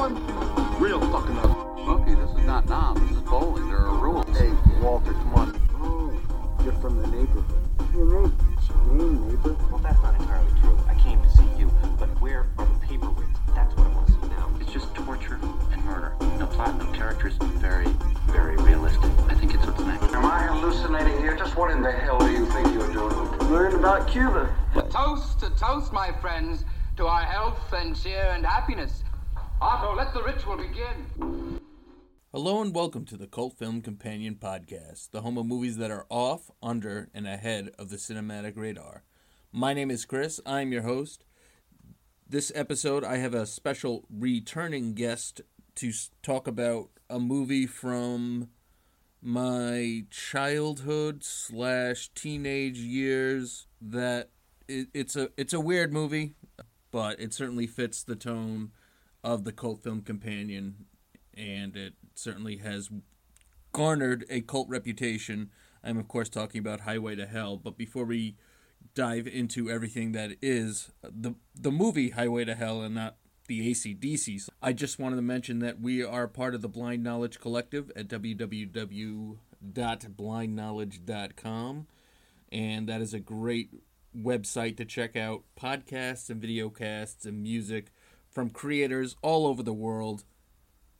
one? Real fucking ugly. Smokey, this is not nom. This is bowling. There are rules. Hey, Walter, come on. Oh, you're from the neighborhood. Your name? Name, neighbor? Well, that's not entirely true. I came to see you, but where are the paperweights? That's what I want to see now. It's just torture and murder. No platinum characters, very, very realistic. I think it's what's next. Am I hallucinating here? Just what in the hell do you think you're doing? Learn about Cuba. Toast, to toast, my friends, to our health and cheer and happiness. Otto, let the ritual begin. Hello and welcome to the Cult Film Companion Podcast, the home of movies that are off, under, and ahead of the cinematic radar. My name is Chris. I'm your host. This episode, I have a special returning guest to talk about a movie from my childhood slash teenage years. That it, it's a it's a weird movie, but it certainly fits the tone of the Cult Film Companion and it certainly has garnered a cult reputation. I'm, of course, talking about Highway to Hell. But before we dive into everything that is the the movie Highway to Hell and not the ACDC, I just wanted to mention that we are part of the Blind Knowledge Collective at www.blindknowledge.com. And that is a great website to check out podcasts and videocasts and music from creators all over the world.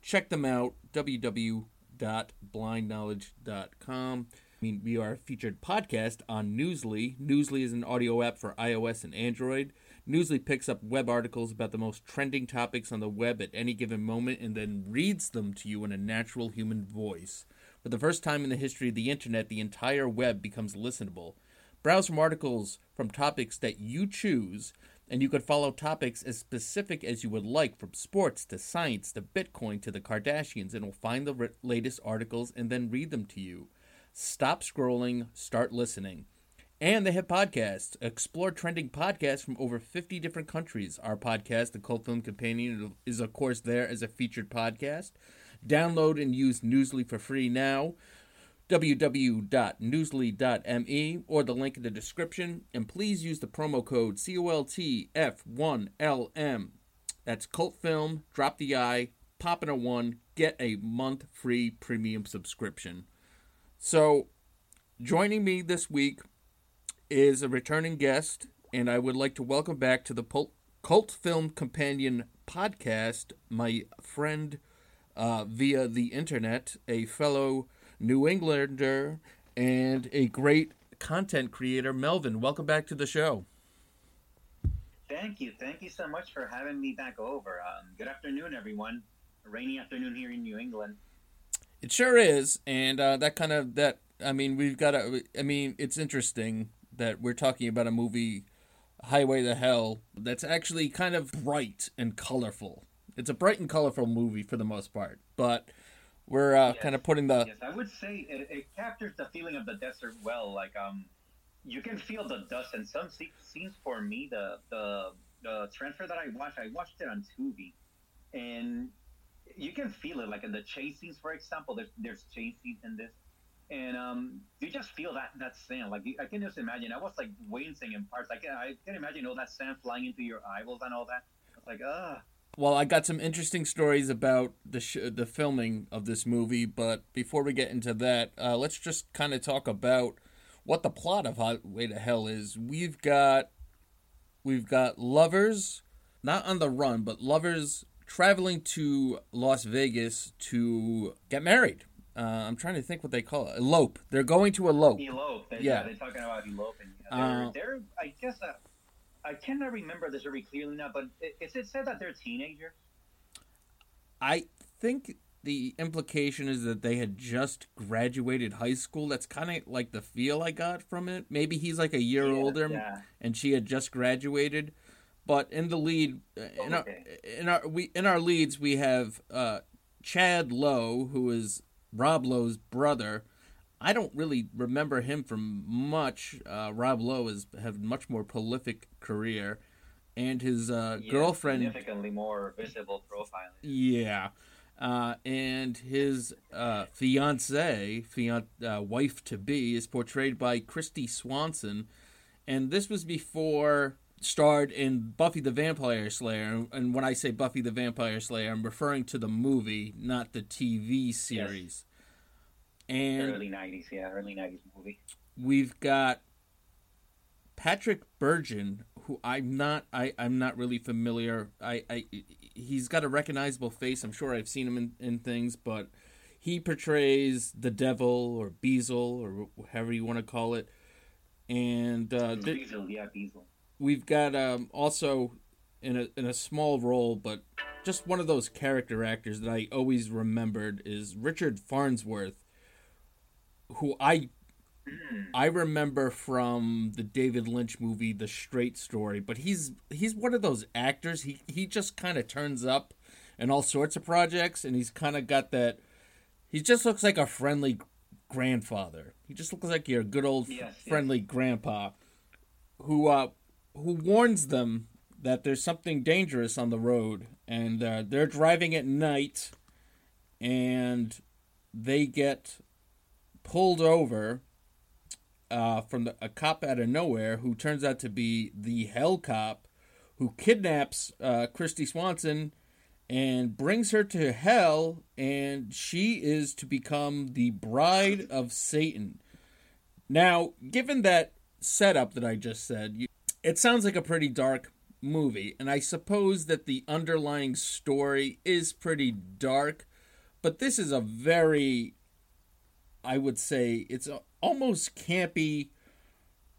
Check them out www.blindknowledge.com i mean we are a featured podcast on newsly. Newsly is an audio app for ios and android. Newsly picks up web articles about the most trending topics on the web at any given moment and then reads them to you in a natural human voice. For the first time in the history of the internet the entire web becomes listenable. Browse from articles from topics that you choose and you could follow topics as specific as you would like, from sports to science to Bitcoin to the Kardashians, and will find the r- latest articles and then read them to you. Stop scrolling, start listening. And they have podcasts. Explore trending podcasts from over 50 different countries. Our podcast, The Cult Film Companion, is of course there as a featured podcast. Download and use Newsly for free now www.newsly.me or the link in the description. And please use the promo code CULTF1LM. That's Cult Film, drop the I, pop in a 1, get a month free premium subscription. So, joining me this week is a returning guest, and I would like to welcome back to the Pul- Cult Film Companion podcast my friend uh, via the internet, a fellow New Englander, and a great content creator, Melvin. Welcome back to the show. Thank you. Thank you so much for having me back over. Um, good afternoon, everyone. A rainy afternoon here in New England. It sure is, and uh, that kind of that. I mean, we've got a. I mean, it's interesting that we're talking about a movie, Highway to Hell, that's actually kind of bright and colorful. It's a bright and colorful movie for the most part, but we're uh, Yes. kind of putting the Yes, I would say it, it captures the feeling of the desert well. Like, um, you can feel the dust and some se- scenes for me. The the the transfer that I watched, I watched it on Tubi, and you can feel it. Like in the chase scenes, for example, there's there's chase scenes in this, and um, you just feel that that sand. Like I can just imagine. I was like wincing in parts. I can I can imagine all that sand flying into your eyeballs and all that. It's like, ah. Well, I got some interesting stories about the sh- the filming of this movie, but before we get into that, uh, let's just kind of talk about what the plot of Highway to Hell is. We've got we've got lovers, not on the run, but lovers traveling to Las Vegas to get married. Uh, I'm trying to think what they call it. Elope. They're going to elope. Elope. They, Yeah. yeah. they're talking about eloping. They're, Uh, they're I guess, uh, I cannot remember this very clearly now, but is it said that they're teenagers? I think the implication is that they had just graduated high school. That's kind of like the feel I got from it. Maybe he's like a year Yeah, older, yeah. and she had just graduated. But in the lead, uh, in our in our we in our leads, we have uh, Chad Lowe, who is Rob Lowe's brother. I don't really remember him from much. Uh, Rob Lowe has had much more prolific career, and his uh, Yeah, girlfriend significantly more visible profiling. yeah. Uh, and his uh, fiance, fian- uh, wife to be, is portrayed by Kristy Swanson. And this was before starred in Buffy the Vampire Slayer, and when I say Buffy the Vampire Slayer, I'm referring to the movie, not the TV series. And early '90s, yeah, early '90s movie. we've got Patrick Bergin, who I'm not I, I'm not really familiar. I, I he's got a recognizable face. I'm sure I've seen him in, in things, but he portrays the devil or Beezle or however you want to call it. And uh, th- yeah, Beezle. we've got um, also in a in a small role, but just one of those character actors that I always remembered is Richard Farnsworth, who I I remember from the David Lynch movie The Straight Story, but he's he's one of those actors. He he just kind of turns up in all sorts of projects, and he's kind of got that. He just looks like a friendly grandfather. He just looks like your good old Yes, yes. friendly grandpa, who uh who warns them that there's something dangerous on the road, and uh, they're driving at night, and they get pulled over uh, from the, a cop out of nowhere who turns out to be the hell cop who kidnaps uh, Kristy Swanson and brings her to hell, and she is to become the bride of Satan. Now, given that setup that I just said, you, it sounds like a pretty dark movie, and I suppose that the underlying story is pretty dark, but this is a very I would say it's almost campy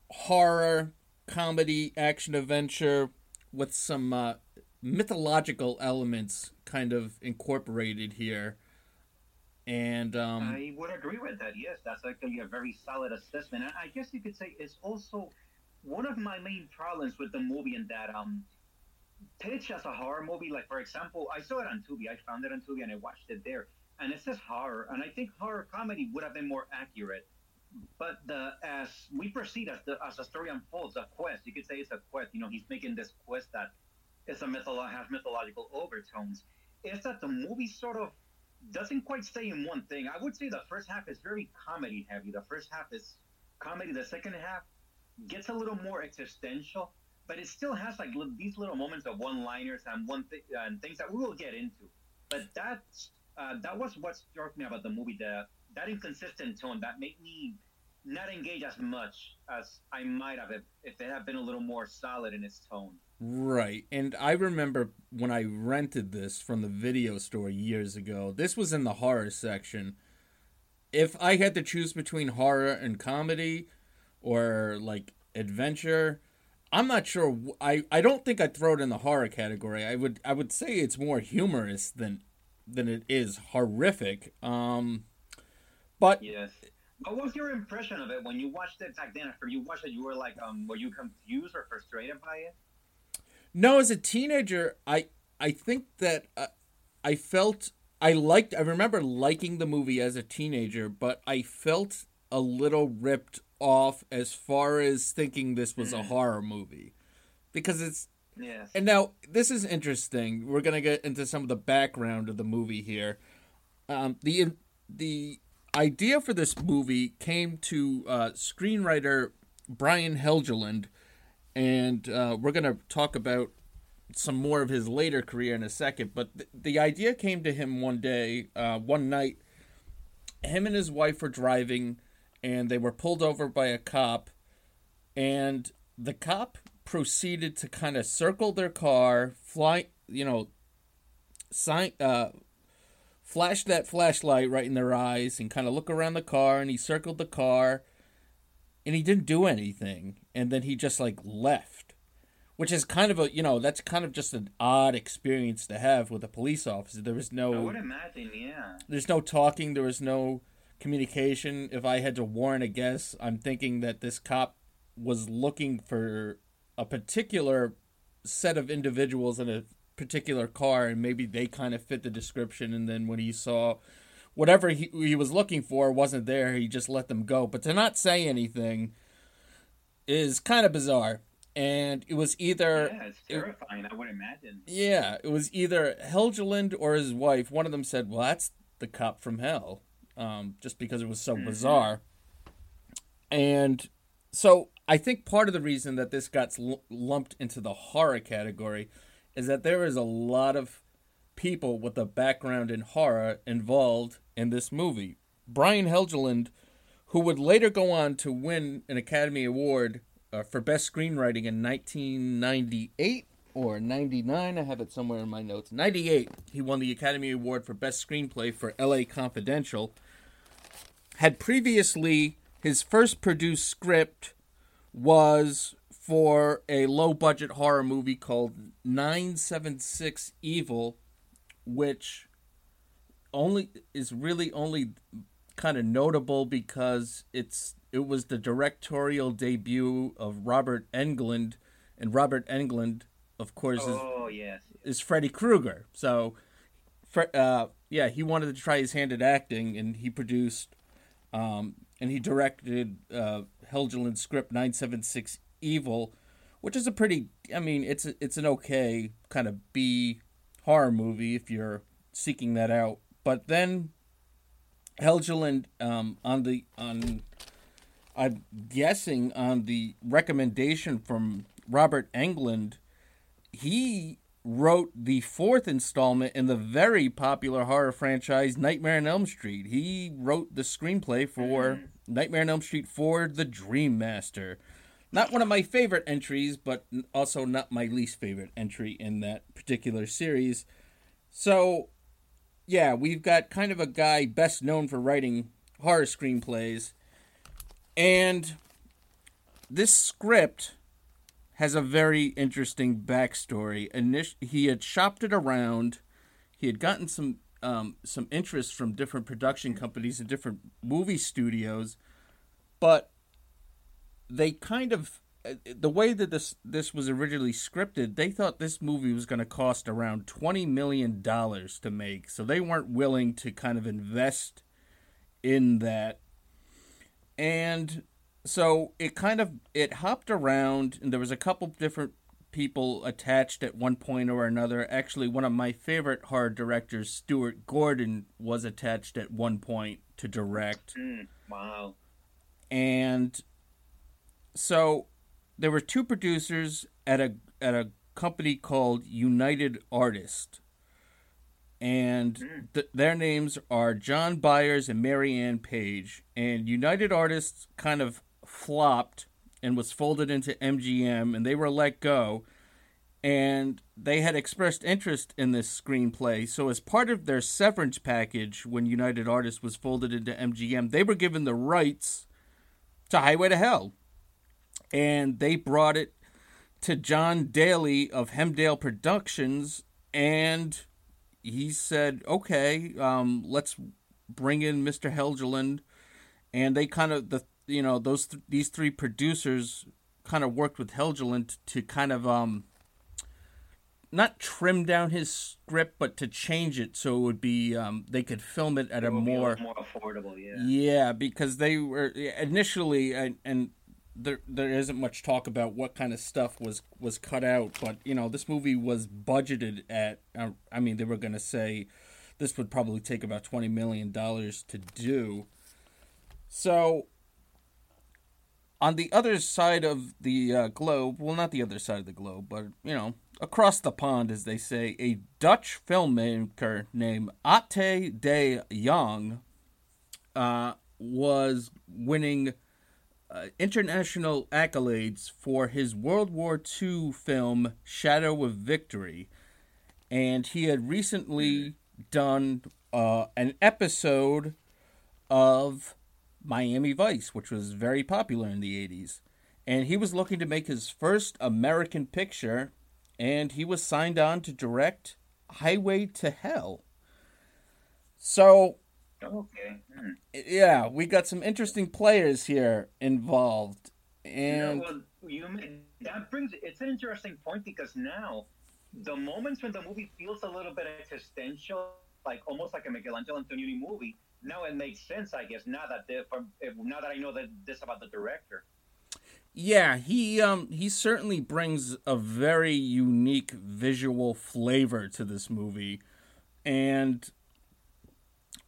horror, comedy, action adventure with some uh, mythological elements kind of incorporated here. And um, I would agree with that. Yes, that's actually a very solid assessment. And I guess you could say it's also one of my main problems with the movie in that um pitch as a horror movie. Like for example, I saw it on Tubi. I found it on Tubi and I watched it there. And it says horror, and I think horror comedy would have been more accurate. But the as we proceed as the as the story unfolds, a quest, you could say it's a quest. You know, he's making this quest that is a mytholo- has mythological overtones. Is that the movie sort of doesn't quite stay in one thing. I would say the first half is very comedy heavy. The first half is comedy. The second half gets a little more existential, but it still has like li- these little moments of one-liners and one and things that we will get into. But that's uh, that was what struck me about the movie. The that inconsistent tone that made me not engage as much as I might have if, if it had been a little more solid in its tone. Right. And I remember when I rented this from the video store years ago, this was in the horror section. If I had to choose between horror and comedy or like adventure, I'm not sure I I don't think I'd throw it in the horror category. I would I would say it's more humorous than than it is horrific. Um but Yes. What was your impression of it when you watched it back then? After you watched it, you were like, um, were you confused or frustrated by it? No, as a teenager, I I think that uh, I felt I liked. I remember liking the movie as a teenager, but I felt a little ripped off as far as thinking this was a horror movie because it's. Yes. And now this is interesting. We're gonna get into some of the background of the movie here. Um, the the idea for this movie came to uh, screenwriter Brian Helgeland, and uh, we're to talk about some more of his later career in a second. But th- the idea came to him one day, uh, one night. Him and his wife were driving, and they were pulled over by a cop, and the cop proceeded to kind of circle their car, fly, you know, sign, uh, flash that flashlight right in their eyes, and kind of look around the car, and he circled the car and he didn't do anything and then he just like left which is kind of a you know that's kind of just an odd experience to have with a police officer there was no, I would imagine, yeah. there's no talking there was no communication if i had to warn a guess i'm thinking that this cop was looking for a particular set of individuals in a particular car and maybe they kind of fit the description and then when he saw whatever he, he was looking for wasn't there he just let them go but to not say anything is kind of bizarre and it was either Yeah, it's terrifying. I would imagine. yeah, it was either Helgeland or his wife. One of them said, "Well, that's the cop from hell," um, just because it was so bizarre. And so I think part of the reason that this got lumped into the horror category is that there is a lot of people with a background in horror involved in this movie. Brian Helgeland, who would later go on to win an Academy Award uh, for Best Screenwriting in 1998 or 99, I have it somewhere in my notes. 98, he won the Academy Award for Best Screenplay for LA Confidential. Had previously, his first produced script was for a low budget horror movie called 976 Evil, which only is really only kind of notable because it's it was the directorial debut of Robert Englund, and Robert Englund, of course, is Oh yes. is Freddy Krueger. So, uh, yeah, he wanted to try his hand at acting, and he produced, um, and he directed uh, Helgeland's script nine seven six Evil, which is a pretty. I mean, it's a, it's an okay kind of B horror movie if you're seeking that out. But then Helgeland um, on the on I'm guessing on the recommendation from Robert Englund, he wrote the fourth installment in the very popular horror franchise Nightmare on Elm Street. He wrote the screenplay for Nightmare on Elm Street for The Dream Master. Not one of my favorite entries, but also not my least favorite entry in that particular series. So, yeah, we've got kind of a guy best known for writing horror screenplays. And this script has a very interesting backstory. Init- he had shopped it around. He had gotten some um, some interest from different production companies and different movie studios, but they kind of uh, the way that this this was originally scripted, they thought this movie was going to cost around twenty million dollars to make, so they weren't willing to kind of invest in that. And so it kind of it hopped around and there was a couple different people attached at one point or another actually one of my favorite horror directors stuart gordon was attached at one point to direct Mm, wow. and so there were two producers at a at a company called United Artists, and th- their names are John Byers and Mary Anne Page. And United Artists kind of flopped and was folded into MGM, and they were let go. And they had expressed interest in this screenplay. So, as part of their severance package, when United Artists was folded into MGM, they were given the rights to Highway to Hell. And they brought it to John Daly of Hemdale Productions, and he said, "Okay, um, let's bring in Mr. Helgeland." And they kind of the you know those th- these three producers kind of worked with Helgeland to kind of um not trim down his script, but to change it so it would be um, they could film it at a It be more more affordable. Yeah. yeah, because they were initially, and, and there there isn't much talk about what kind of stuff was was cut out, but you know this movie was budgeted at. Uh, I mean, they were going to say this would probably take about twenty million dollars to do. So, on the other side of the uh, globe, well, not the other side of the globe, but you know, across the pond, as they say, a Dutch filmmaker named Ate de Jong uh, was winning uh, international accolades for his World War II film Shadow of Victory. And he had recently done uh, an episode of Miami Vice, which was very popular in the 80s. And he was looking to make his first American picture, and he was signed on to direct Highway to Hell. So, Okay. Hmm. yeah, we got some interesting players here involved. And you know, well, you that brings it's an interesting point because now the moments when the movie feels a little bit existential, like almost like a Michelangelo Antonioni movie, now it makes sense, I guess. Now that the, from, now that I know that this about the director. yeah, he um he certainly brings a very unique visual flavor to this movie. And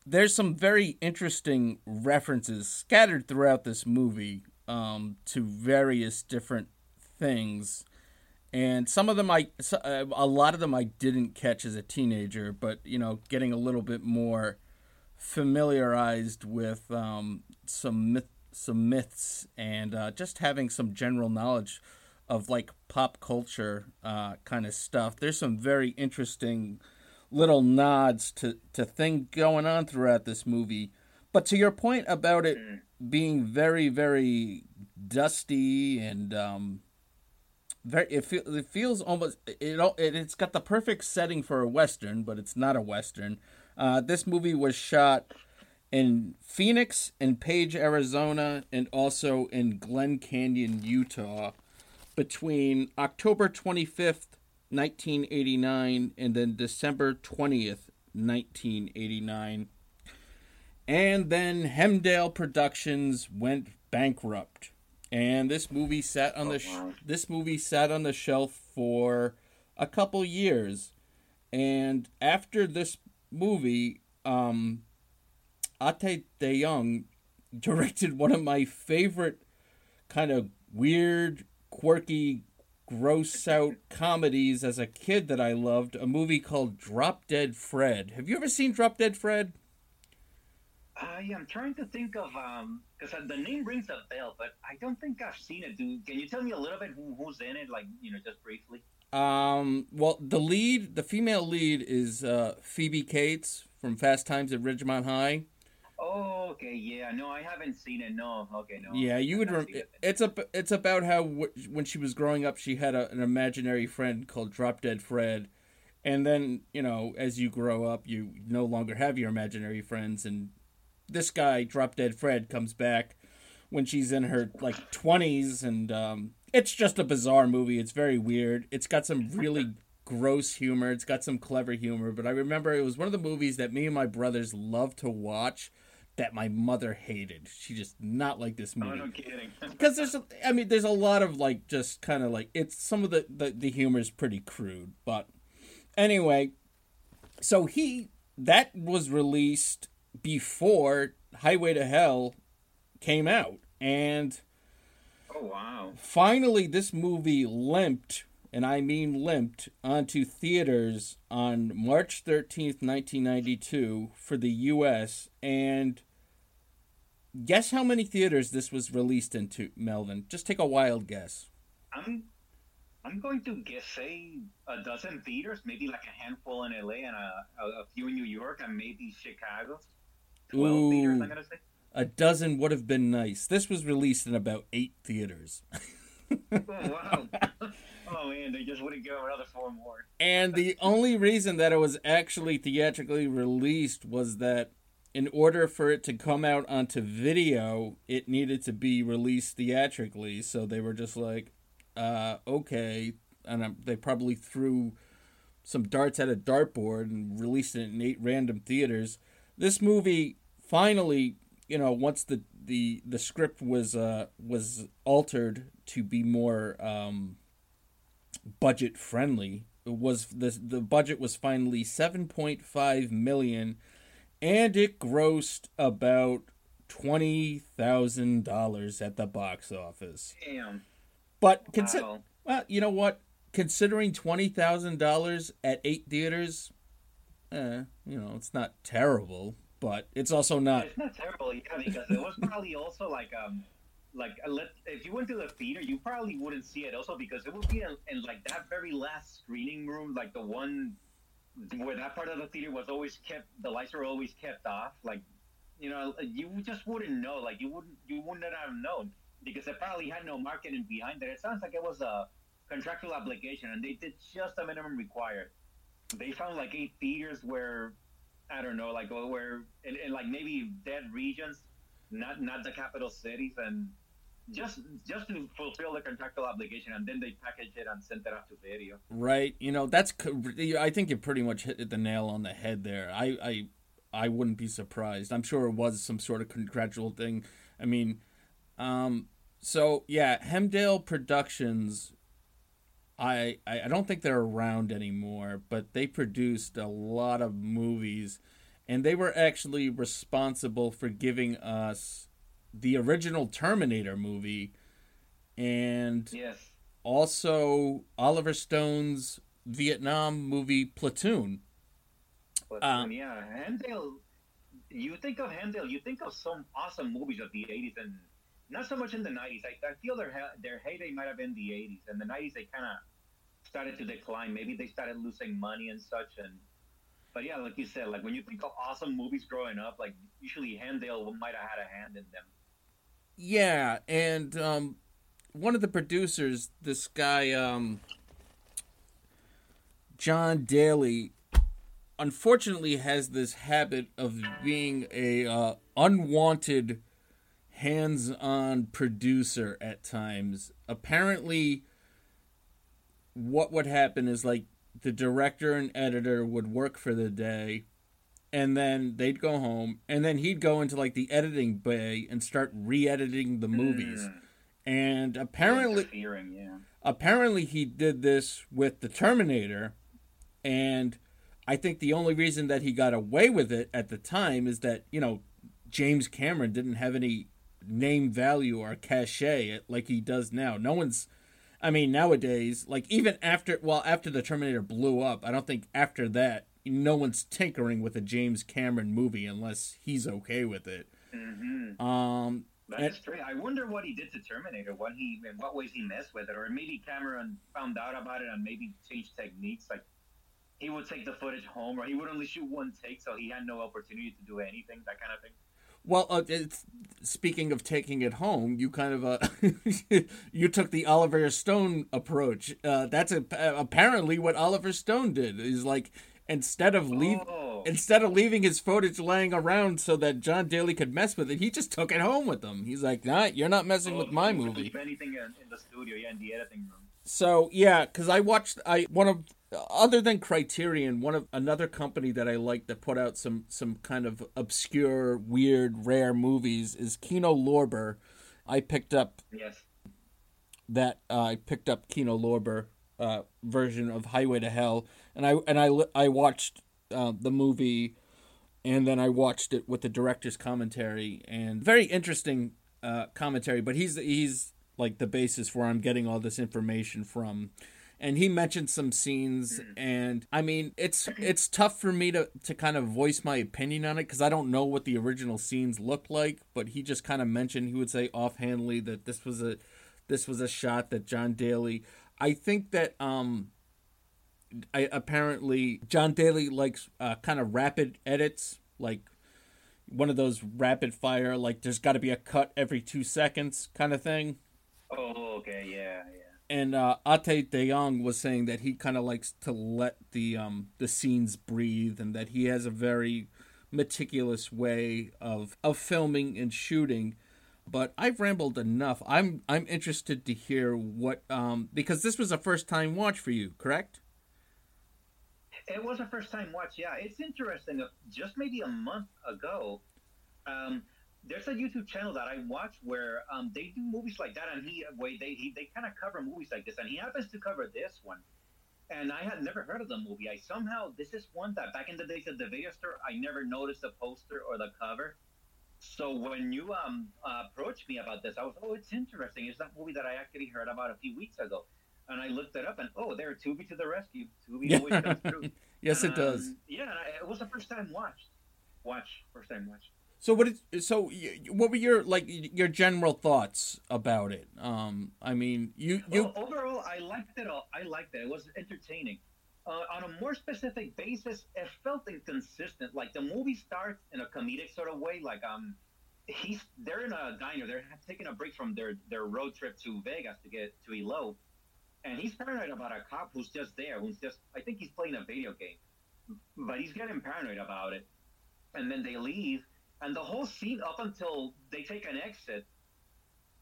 there's some very interesting references scattered throughout this movie. um, to various different things, and some of them I, uh, a lot of them I didn't catch as a teenager, but you know, getting a little bit more familiarized with um, some myth, some myths, and uh, just having some general knowledge of like pop culture uh, kind of stuff. There's some very interesting little nods to to thing going on throughout this movie. But to your point about it being very very dusty and um, very it, feel, it feels almost it, it it's got the perfect setting for a western, but it's not a western. Uh, this movie was shot in Phoenix and Page, Arizona, and also in Glen Canyon, Utah, between October 25th, 1989, and then December 20th, 1989. And then Hemdale Productions went bankrupt, and this movie sat on the sh- this movie sat on the shelf for a couple years. And after this movie, um, Ate De Jong directed one of my favorite kind of weird, quirky, gross out comedies as a kid that I loved, a movie called Drop Dead Fred. Have you ever seen Drop Dead Fred? I am trying to think of um because the name rings a bell, but I don't think I've seen it. Do can you tell me a little bit who, who's in it, like you know, just briefly? Um, well, the lead, the female lead is uh, Phoebe Cates from Fast Times at Ridgemont High. Oh, okay, yeah, no, I haven't seen it. No, okay, no. Yeah, you would. Rem- it. it's a. It's about how w- when she was growing up, she had a, an imaginary friend called Drop Dead Fred, and then you know, as you grow up, you no longer have your imaginary friends, and this guy, Drop Dead Fred, comes back when she's in her like twenties, and um, it's just a bizarre movie. It's very weird. It's got some really gross humor. It's got some clever humor, but I remember it was one of the movies that me and my brothers loved to watch. That my mother hated. She just not like this Oh, movie no kidding. because there's a, I mean there's a lot of like just kind of like it's some of the, the the humor is pretty crude but anyway so he that was released before highway to hell came out and oh wow. finally this movie limped and i mean limped onto theaters on march 13th 1992 for the us and guess how many theaters this was released into melvin just take a wild guess I'm I'm going to guess say a dozen theaters, maybe like a handful in LA and a, a, a few in New York and maybe Chicago. Twelve theaters, I'm gonna say. A dozen would have been nice this was released in about eight theaters Oh wow. oh man, they just wouldn't give another four more. And the only reason that it was actually theatrically released was that in order for it to come out onto video, it needed to be released theatrically. So they were just like, uh, okay. And um, they probably threw some darts at a dartboard and released it in eight random theaters. This movie finally, you know, once the the, the script was uh, was altered to be more um, budget friendly was the the budget was finally 7.5 million and it grossed about $20,000 at the box office. Damn. But consi- Wow. well, you know what? Considering $20,000 at 8 theaters, eh, you know, it's not terrible, but it's also not It's not terrible, yeah, because it was probably also like um like if you went to the theater, you probably wouldn't see it also because it would be in, in like that very last screening room, like the one where that part of the theater was always kept, the lights were always kept off. Like, you know, you just wouldn't know. Like, you wouldn't, you wouldn't have known because it probably had no marketing behind it. It sounds like it was a contractual obligation, and they did just the minimum required. They found like eight theaters where I don't know, like where in, in like maybe dead regions, not not the capital cities, and just just to fulfill the contractual obligation, and then they package it and send it out to video. Right. You know, that's. I think you pretty much hit the nail on the head there. I, I, I wouldn't be surprised. I'm sure it was some sort of contractual thing. I mean, um, so yeah, Hemdale Productions. I, I don't think they're around anymore, but they produced a lot of movies, and they were actually responsible for giving us the original Terminator movie, and Yes. also Oliver Stone's Vietnam movie Platoon. But Um, yeah, Hemdale. You think of Hemdale, you think of some awesome movies of the '80s, and not so much in the '90s. I, I feel their their heyday might have been the '80s, and the '90s they kind of started to decline. Maybe they started losing money and such. And but yeah, like you said, like when you think of awesome movies growing up, like usually Hemdale might have had a hand in them. Yeah, and um, one of the producers, this guy um, John Daly, unfortunately has this habit of being a uh, unwanted hands-on producer at times. Apparently, what would happen is like the director and editor would work for the day and then they'd go home and then he'd go into like the editing bay and start re-editing the movies hmm. and apparently yeah. apparently he did this with the terminator and i think the only reason that he got away with it at the time is that you know james cameron didn't have any name value or cachet like he does now no one's i mean nowadays like even after well after the terminator blew up i don't think after that no one's tinkering with a james cameron movie unless he's okay with it um That's true. I wonder what he did to Terminator. What he, in what ways he messed with it, or maybe Cameron found out about it and maybe changed techniques. Like he would take the footage home, or he would only shoot one take, so he had no opportunity to do anything. That kind of thing. Well, uh, it's, speaking of taking it home, you kind of uh, you took the Oliver Stone approach. Uh, that's a, apparently what Oliver Stone did. Is like instead of leave Oh. instead of leaving his footage laying around so that John Daly could mess with it, he just took it home with him. He's like, "Nah, you're not messing with my movie." Anything in, in the studio, yeah, in the editing room. So yeah, because I watched I one of other than Criterion, one of another company that I like that put out some some kind of obscure, weird, rare movies is Kino Lorber. I picked up Yes. that uh, I picked up Kino Lorber uh, version of Highway to Hell, and I and I I watched uh, the movie, and then I watched it with the director's commentary, and very interesting uh, commentary. But he's he's like the basis where I'm getting all this information from. And he mentioned some scenes, and I mean, it's it's tough for me to, to kind of voice my opinion on it because I don't know what the original scenes looked like. But he just kind of mentioned he would say offhandedly that this was a this was a shot that John Daly. I think that um, I apparently John Daly likes uh, kind of rapid edits, like one of those rapid fire, like there's got to be a cut every two seconds kind of thing. Oh, okay, yeah, yeah. And uh, Ate De Jong was saying that he kind of likes to let the um, the scenes breathe, and that he has a very meticulous way of of filming and shooting. But I've rambled enough. I'm I'm interested to hear what um, because this was a first time watch for you, correct? It was a first time watch. Yeah, it's interesting. Just maybe a month ago, um, there's a YouTube channel that I watch where um, they do movies like that, and he they he, they kind of cover movies like this, and he happens to cover this one. And I had never heard of the movie. I somehow this is one that back in the days of the video store, I never noticed the poster or the cover. So when you um uh, approached me about this, I was oh it's interesting. It's that movie that I actually heard about a few weeks ago, and I looked it up and oh there Tubi to the rescue. Tubi Yeah. always comes through. yes, it Um, does. Yeah, it was the first time watch. Watch first time watch. So what? Is, so what were your like your general thoughts about it? Um, I mean, you you Well, overall, I liked it. All. I liked it. It was entertaining. Uh, on a more specific basis, it felt inconsistent. Like the movie starts in a comedic sort of way. Like um, he's they're in a diner. They're taking a break from their their road trip to Vegas to get to elope, and he's paranoid about a cop who's just there. Who's just I think he's playing a video game, but he's getting paranoid about it. And then they leave, and the whole scene up until they take an exit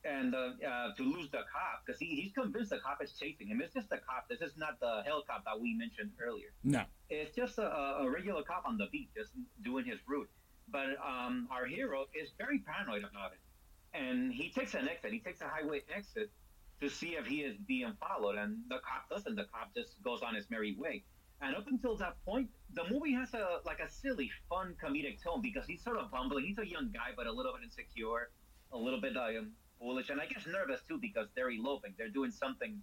and uh, uh, to lose the cop because he, he's convinced the cop is chasing him. It's just the cop. This is not the hell cop that we mentioned earlier. no. It's just a, a regular cop on the beat, just doing his route. But um, our hero is very paranoid about it, and he takes an exit. He takes a highway exit to see if he is being followed, and the cop doesn't. The cop just goes on his merry way. And up until that point, the movie has a like a silly, fun comedic tone because he's sort of bumbling. He's a young guy, but a little bit insecure a little bit um, foolish, and I guess nervous too because they're eloping. They're doing something.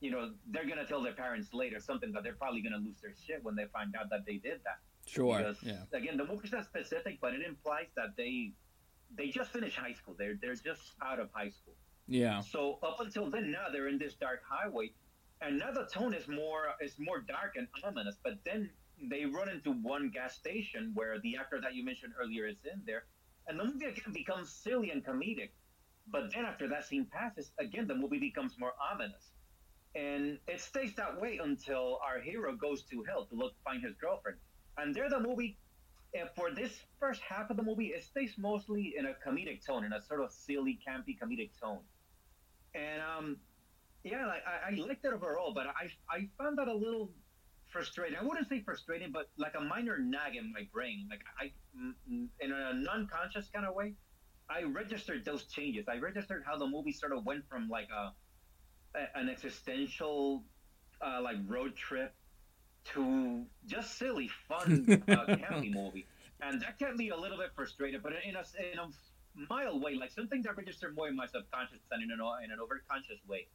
You know, they're gonna tell their parents later something that they're probably gonna lose their shit when they find out that they did that. Sure. Because Yeah. again, the movie's not specific, but it implies that they they just finished high school. They're they're just out of high school. Yeah. So up until then, now they're in this dark highway, and now the tone is more is more dark and ominous. But then they run into one gas station where the actor that you mentioned earlier is in there, and the movie again becomes silly and comedic. But then after that scene passes, again the movie becomes more ominous, and it stays that way until our hero goes to hell to look find his girlfriend, and there the movie. And for this first half of the movie, it stays mostly in a comedic tone, in a sort of silly, campy comedic tone and um, yeah, like, I, I liked it overall, but I I found that a little frustrating. I wouldn't say frustrating, but like a minor nag in my brain. Like I, in a non-conscious kind of way, I registered those changes. I registered how the movie sort of went from like a, a an existential, uh, like road trip, to just silly, fun, uh, campy movie, and that kept me a little bit frustrated. But in a in a mild way, like some things that registered more in my subconscious than in an in an overconscious way.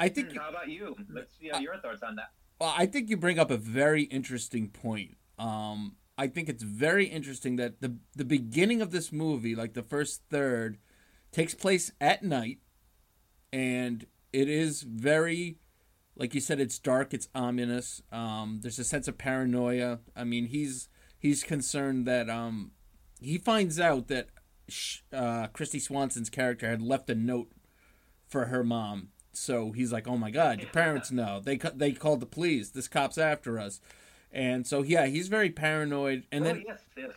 I think How about you? Let's see your thoughts on that. Well, I think you bring up a very interesting point. Um, I think it's very interesting that the the beginning of this movie, like the first third, takes place at night, and it is very, like you said, it's dark, it's ominous. Um, there's a sense of paranoia. I mean, he's he's concerned that um, he finds out that uh, Kristy Swanson's character had left a note for her mom. So he's like, "Oh my God, your parents know. They ca- they called the police. This cop's after us." And so yeah, he's very paranoid. And oh, then yes, yes.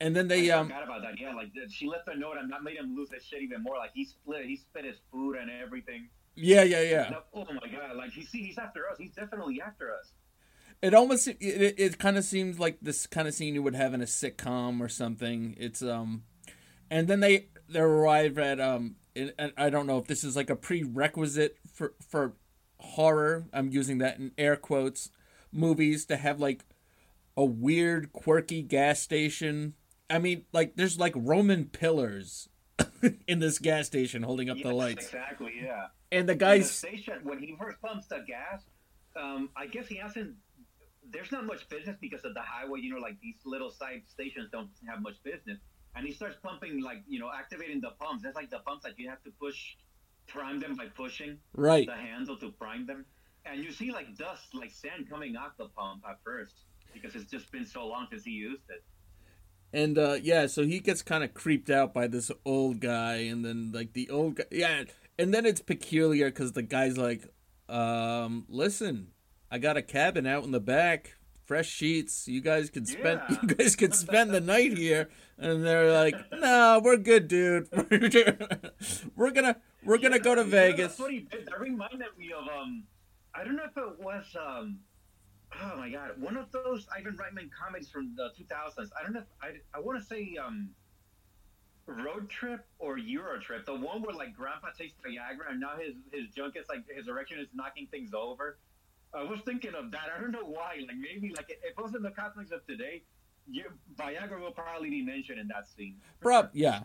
and then they I um forgot about that. Yeah, like she left a note and that made him lose his shit even more. Like he split, he spit his food and everything. yeah yeah yeah. Oh my god! Like he's he's after us. He's definitely after us. It almost it, it, it kind of seems like this kind of scene you would have in a sitcom or something. It's um, and then they they arrive at um, and and I don't know if this is like a prerequisite for for horror. I'm using that in air quotes. Movies to have like a weird, quirky gas station. I mean, like there's like Roman pillars in this gas station holding up the lights, Exactly. Yeah. and the And the guys. station when he first pumps the gas, um, I guess he hasn't. There's not much business because of the highway. You know, like these little side stations don't have much business. And he starts pumping, like you know, activating the pumps. That's like the pumps that you have to push, prime them by pushing Right. the handle to prime them. And you see like dust, like sand coming off the pump at first because it's just been so long since he used it. And uh, yeah, so he gets kind of creeped out by this old guy, and then like the old guy, yeah, and then it's peculiar because the guy's like, um, "Listen, I got a cabin out in the back, fresh sheets. You guys could spend, Yeah. you guys could spend the night here." And they're like, "No, we're good, dude. we're gonna, we're gonna go to You know, that's Vegas." he did. That reminded me of um, I don't know if it was um, oh my god, one of those Ivan Reitman comedies from the 2000s. I don't know. If, I I want to say um, Road Trip or Euro Trip, the one where like Grandpa takes Viagra and now his his junk is like his erection is knocking things over. I was thinking of that. I don't know why. Like maybe like if it was in the Catholics of today, you, Viagra will probably be mentioned in that scene. Bro, yeah.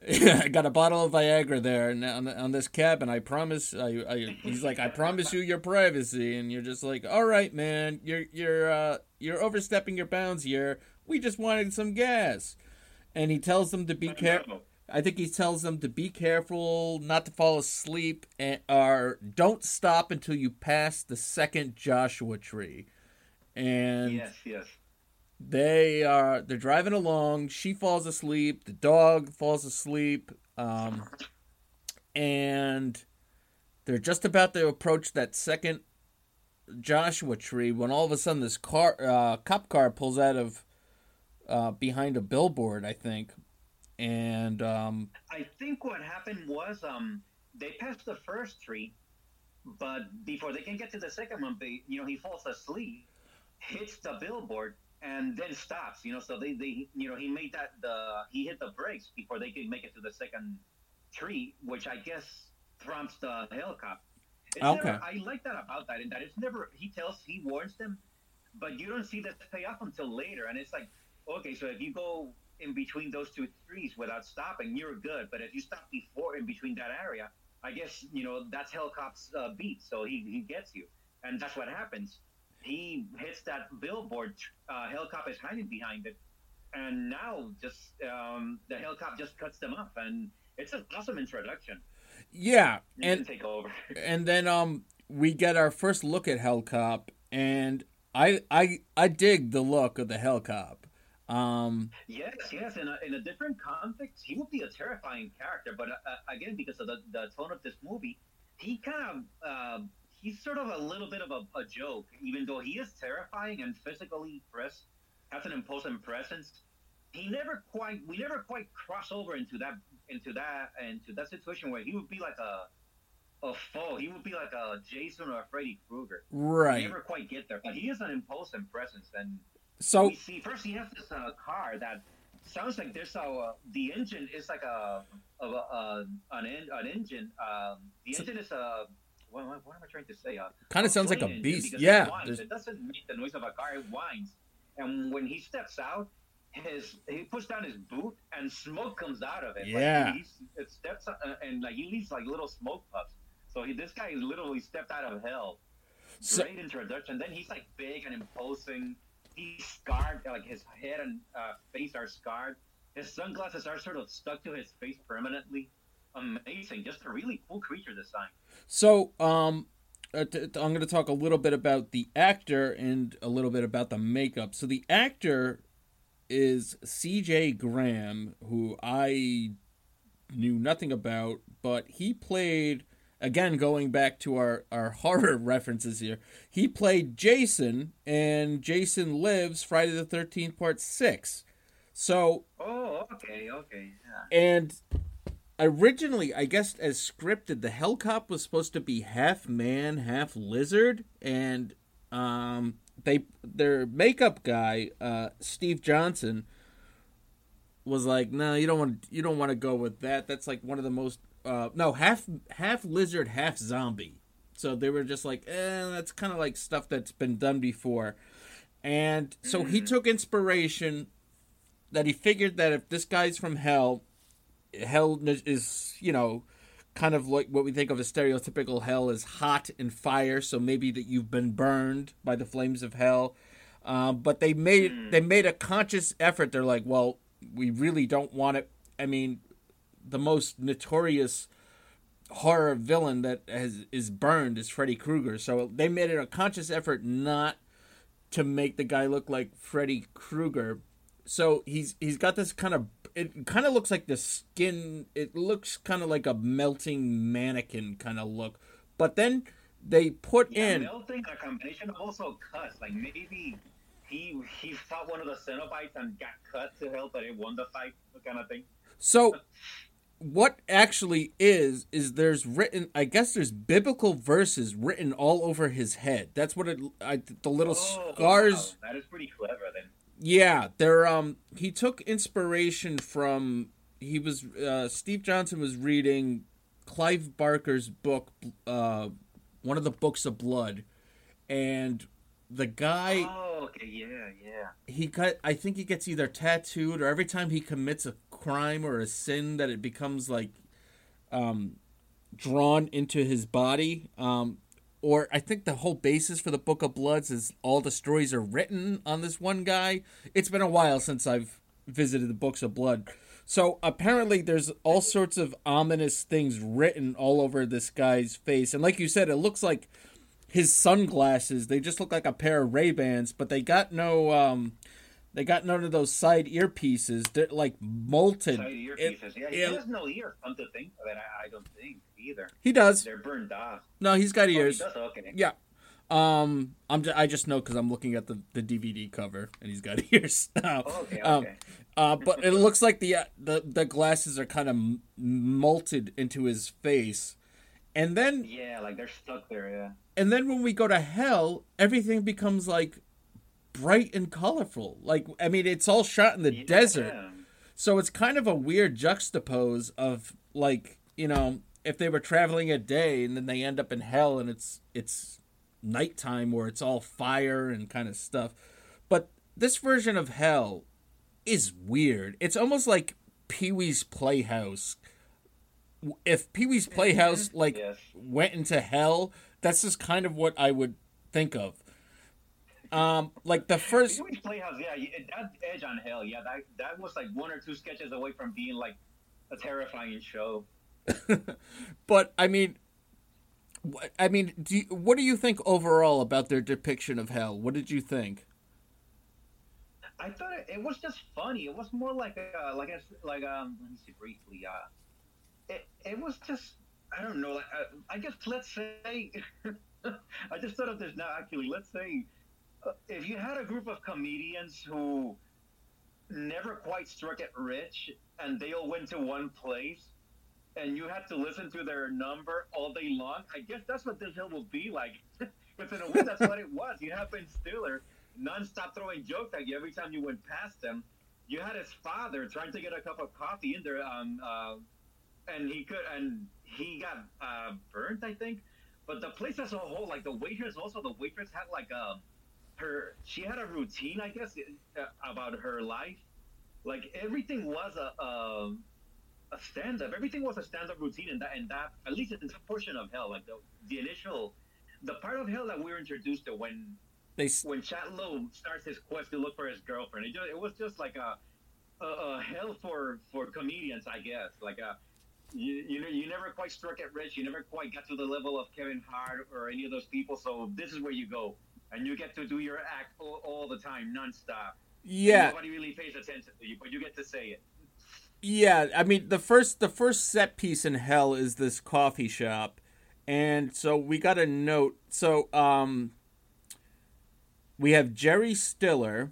I got a bottle of Viagra there and on, on this and I promise. I, I, he's like, I promise you your privacy, and you're just like, all right, man, you're you're uh, you're overstepping your bounds here. We just wanted some gas, and he tells them to be careful. I think he tells them to be careful, not to fall asleep, and or don't stop until you pass the second Joshua tree. And Yes, yes. they are they're driving along she falls asleep the dog falls asleep um, and they're just about to approach that second joshua tree when all of a sudden this car uh, cop car pulls out of uh, behind a billboard i think and um, I think what happened was um they passed the first tree, but before they can get to the second one, they you know he falls asleep, hits the billboard, and then stops. You know, so they they you know he made that the he hit the brakes before they could make it to the second tree, which I guess prompts the helicopter. It's Okay. Never, I like that about that, in that it's never he tells he warns them, but you don't see that payoff until later, and it's like okay, so if you go in between those two trees without stopping, you're good. But if you stop before in between that area, I guess you know that's Hellcop's uh, beat, so he he gets you, and that's what happens. He hits that billboard. Uh, Hellcop is hiding behind it, and now just um, the Hellcop just cuts them off, and it's an awesome introduction. Yeah, You and take over. and then um we get our first look at Hellcop, and I I I dig the look of the Hellcop. Um, Yes, yes. In a, in a different context, he would be a terrifying character. But uh, uh, again, because of the, the tone of this movie, he kind of uh, he's sort of a little bit of a, a joke. Even though he is terrifying and physically pres has an imposing presence, he never quite we never quite cross over into that into that into that situation where he would be like a a foe. He would be like a Jason or a Freddy Krueger. We right. never quite get there, but he is an imposing presence and So we see first he has this uh, car that sounds like there's a uh, the engine is like a, a, a an an engine. Um, the engine is a what, what, am I trying to say? Uh, Kinda sounds like a beast. Yeah, it, it doesn't make the noise of a car. It whines, and when he steps out. His he puts down his boot and smoke comes out of it. Like, Yeah. he's, it steps uh, and like he leaves like little smoke puffs. So he, this guy literally stepped out of hell. So- Great introduction. Then he's like big and imposing. He's scarred, like his head and uh, face are scarred. His sunglasses are sort of stuck to his face permanently. Amazing, just a really cool creature design. So, um, uh, I'm going to talk a little bit about the actor and a little bit about the makeup. So, the actor is C.J. Graham, who I knew nothing about, but he played. Again, going back to our, our horror references here, he played Jason, and Jason Lives Friday the 13th, Part 6. So, Oh, okay, okay, yeah. and originally, I guess as scripted, the hell cop was supposed to be half man, half lizard, and um, they their makeup guy, uh, Steve Johnson, was like, "No, you don't want you don't want to go with that. That's like one of the most uh, no half half lizard, half zombie." So they were just like, "Eh, that's kind of like stuff that's been done before." And so he took inspiration that he figured that if this guy's from hell, hell is you know kind of like what we think of as stereotypical hell is hot and fire so maybe that you've been burned by the flames of hell. Um, but they made they made a conscious effort. They're like well we really don't want it. I mean the most notorious horror villain that has is burned is freddy krueger so they made it a conscious effort not to make the guy look like freddy krueger so he's he's got this kind of it kind of looks like the skin it looks kind of like a melting mannequin kind of look but then they put Yeah, in melting a combination also cuts. Like maybe he he fought one of the Cenobites and got cut to help, but it won the fight, kind of thing. so what actually is is there's written i guess there's biblical verses written all over his head that's what it I, the little Oh, scars wow, that is pretty clever then. Yeah, there. Um, he took inspiration from. He was uh, Steve Johnson was reading Clive Barker's book, uh, one of the books of blood, and the guy Oh, okay, yeah, yeah. he cut. I think he gets either tattooed or every time he commits a crime or a sin that it becomes like, um, drawn into his body. Um, or I think the whole basis for the Book of Bloods is all the stories are written on this one guy. It's been a while since I've visited the Books of Blood. So apparently there's all sorts of ominous things written all over this guy's face. And like you said, it looks like his sunglasses, they just look like a pair of Ray-Bans, but they got no um they got none of those side earpieces. They're like molted. Side It- earpieces. yeah, he it- has no ear. Come to think of it, I, I don't think either. he does. They're burned off. No, he's got Oh, he ears. does? Okay. Yeah. Um, I'm j- I just know because I'm looking at the, the DVD cover and he's got ears. Uh, Okay, um, okay. uh, but it looks like the uh, the the glasses are kind of m- molted into his face, and then Yeah, like they're stuck there. Yeah. And then when we go to hell, everything becomes like bright and colorful. Like I mean, it's all shot in the Yeah. desert. So it's kind of a weird juxtapose of like, you know, if they were traveling a day and then they end up in hell and it's it's nighttime where it's all fire and kind of stuff. But this version of hell is weird. It's almost like Pee Wee's Playhouse. If Pee Wee's Playhouse mm-hmm. like Yes. went into hell, that's just kind of what I would think of. Um, like the first, Pee-wee's Playhouse, yeah, that Edge on Hell, yeah, that that was like one or two sketches away from being like a terrifying show. but I mean, I mean, do you, what do you think overall about their depiction of hell? What did you think? I thought it, it was just funny. It was more like a, like s- like um let me see briefly. Uh, it it was just I don't know. Uh, I guess let's say I just thought of this now. Actually, let's say uh, if you had a group of comedians who never quite struck it rich and they all went to one place. And you had to listen to their number all day long. I guess that's what this hill will be like. Because in a way, that's what it was. You have Ben Stiller nonstop throwing jokes at you every time you went past him. You had his father trying to get a cup of coffee in there, um, uh, and he could, and he got uh, burnt, I think. But the place as a whole, like the waitress, also the waitress had like a her, she had a routine, I guess, uh, about her life. Like everything was a a, a stand up. Everything was a stand up routine, and that and that at least in that portion of hell, like the the initial, the part of hell that we were introduced to when They when Chad Lowe starts his quest to look for his girlfriend, it, just, it was just like a, a, a hell for, for comedians, I guess. Like a, you, you know, you never quite struck it rich. You never quite got to the level of Kevin Hart or any of those people. So this is where you go, and you get to do your act all, all the time, nonstop. yeah, Nobody really pays attention to you, but you get to say it. Yeah, I mean the first the first set piece in hell is this coffee shop. And so we got a note. So um we have Jerry Stiller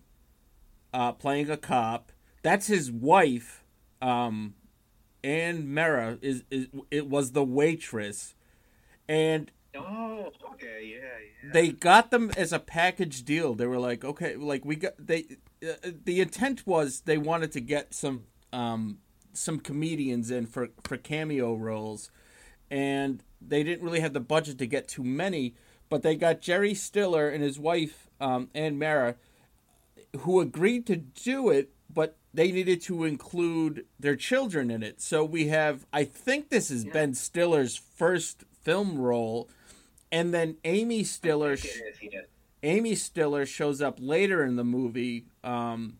uh playing a cop. That's his wife. Um Anne Meara is, is it was the waitress. And Oh, okay, yeah, yeah. they got them as a package deal. They were like, okay, like we got they. Uh, the intent was they wanted to get some um, some comedians in for for cameo roles, and they didn't really have the budget to get too many. But they got Jerry Stiller and his wife um, Anne Meara, who agreed to do it, but they needed to include their children in it. So we have, I think this is Ben Stiller's first film role, and then Amy Stiller. Is, yeah. Amy Stiller shows up later in the movie um,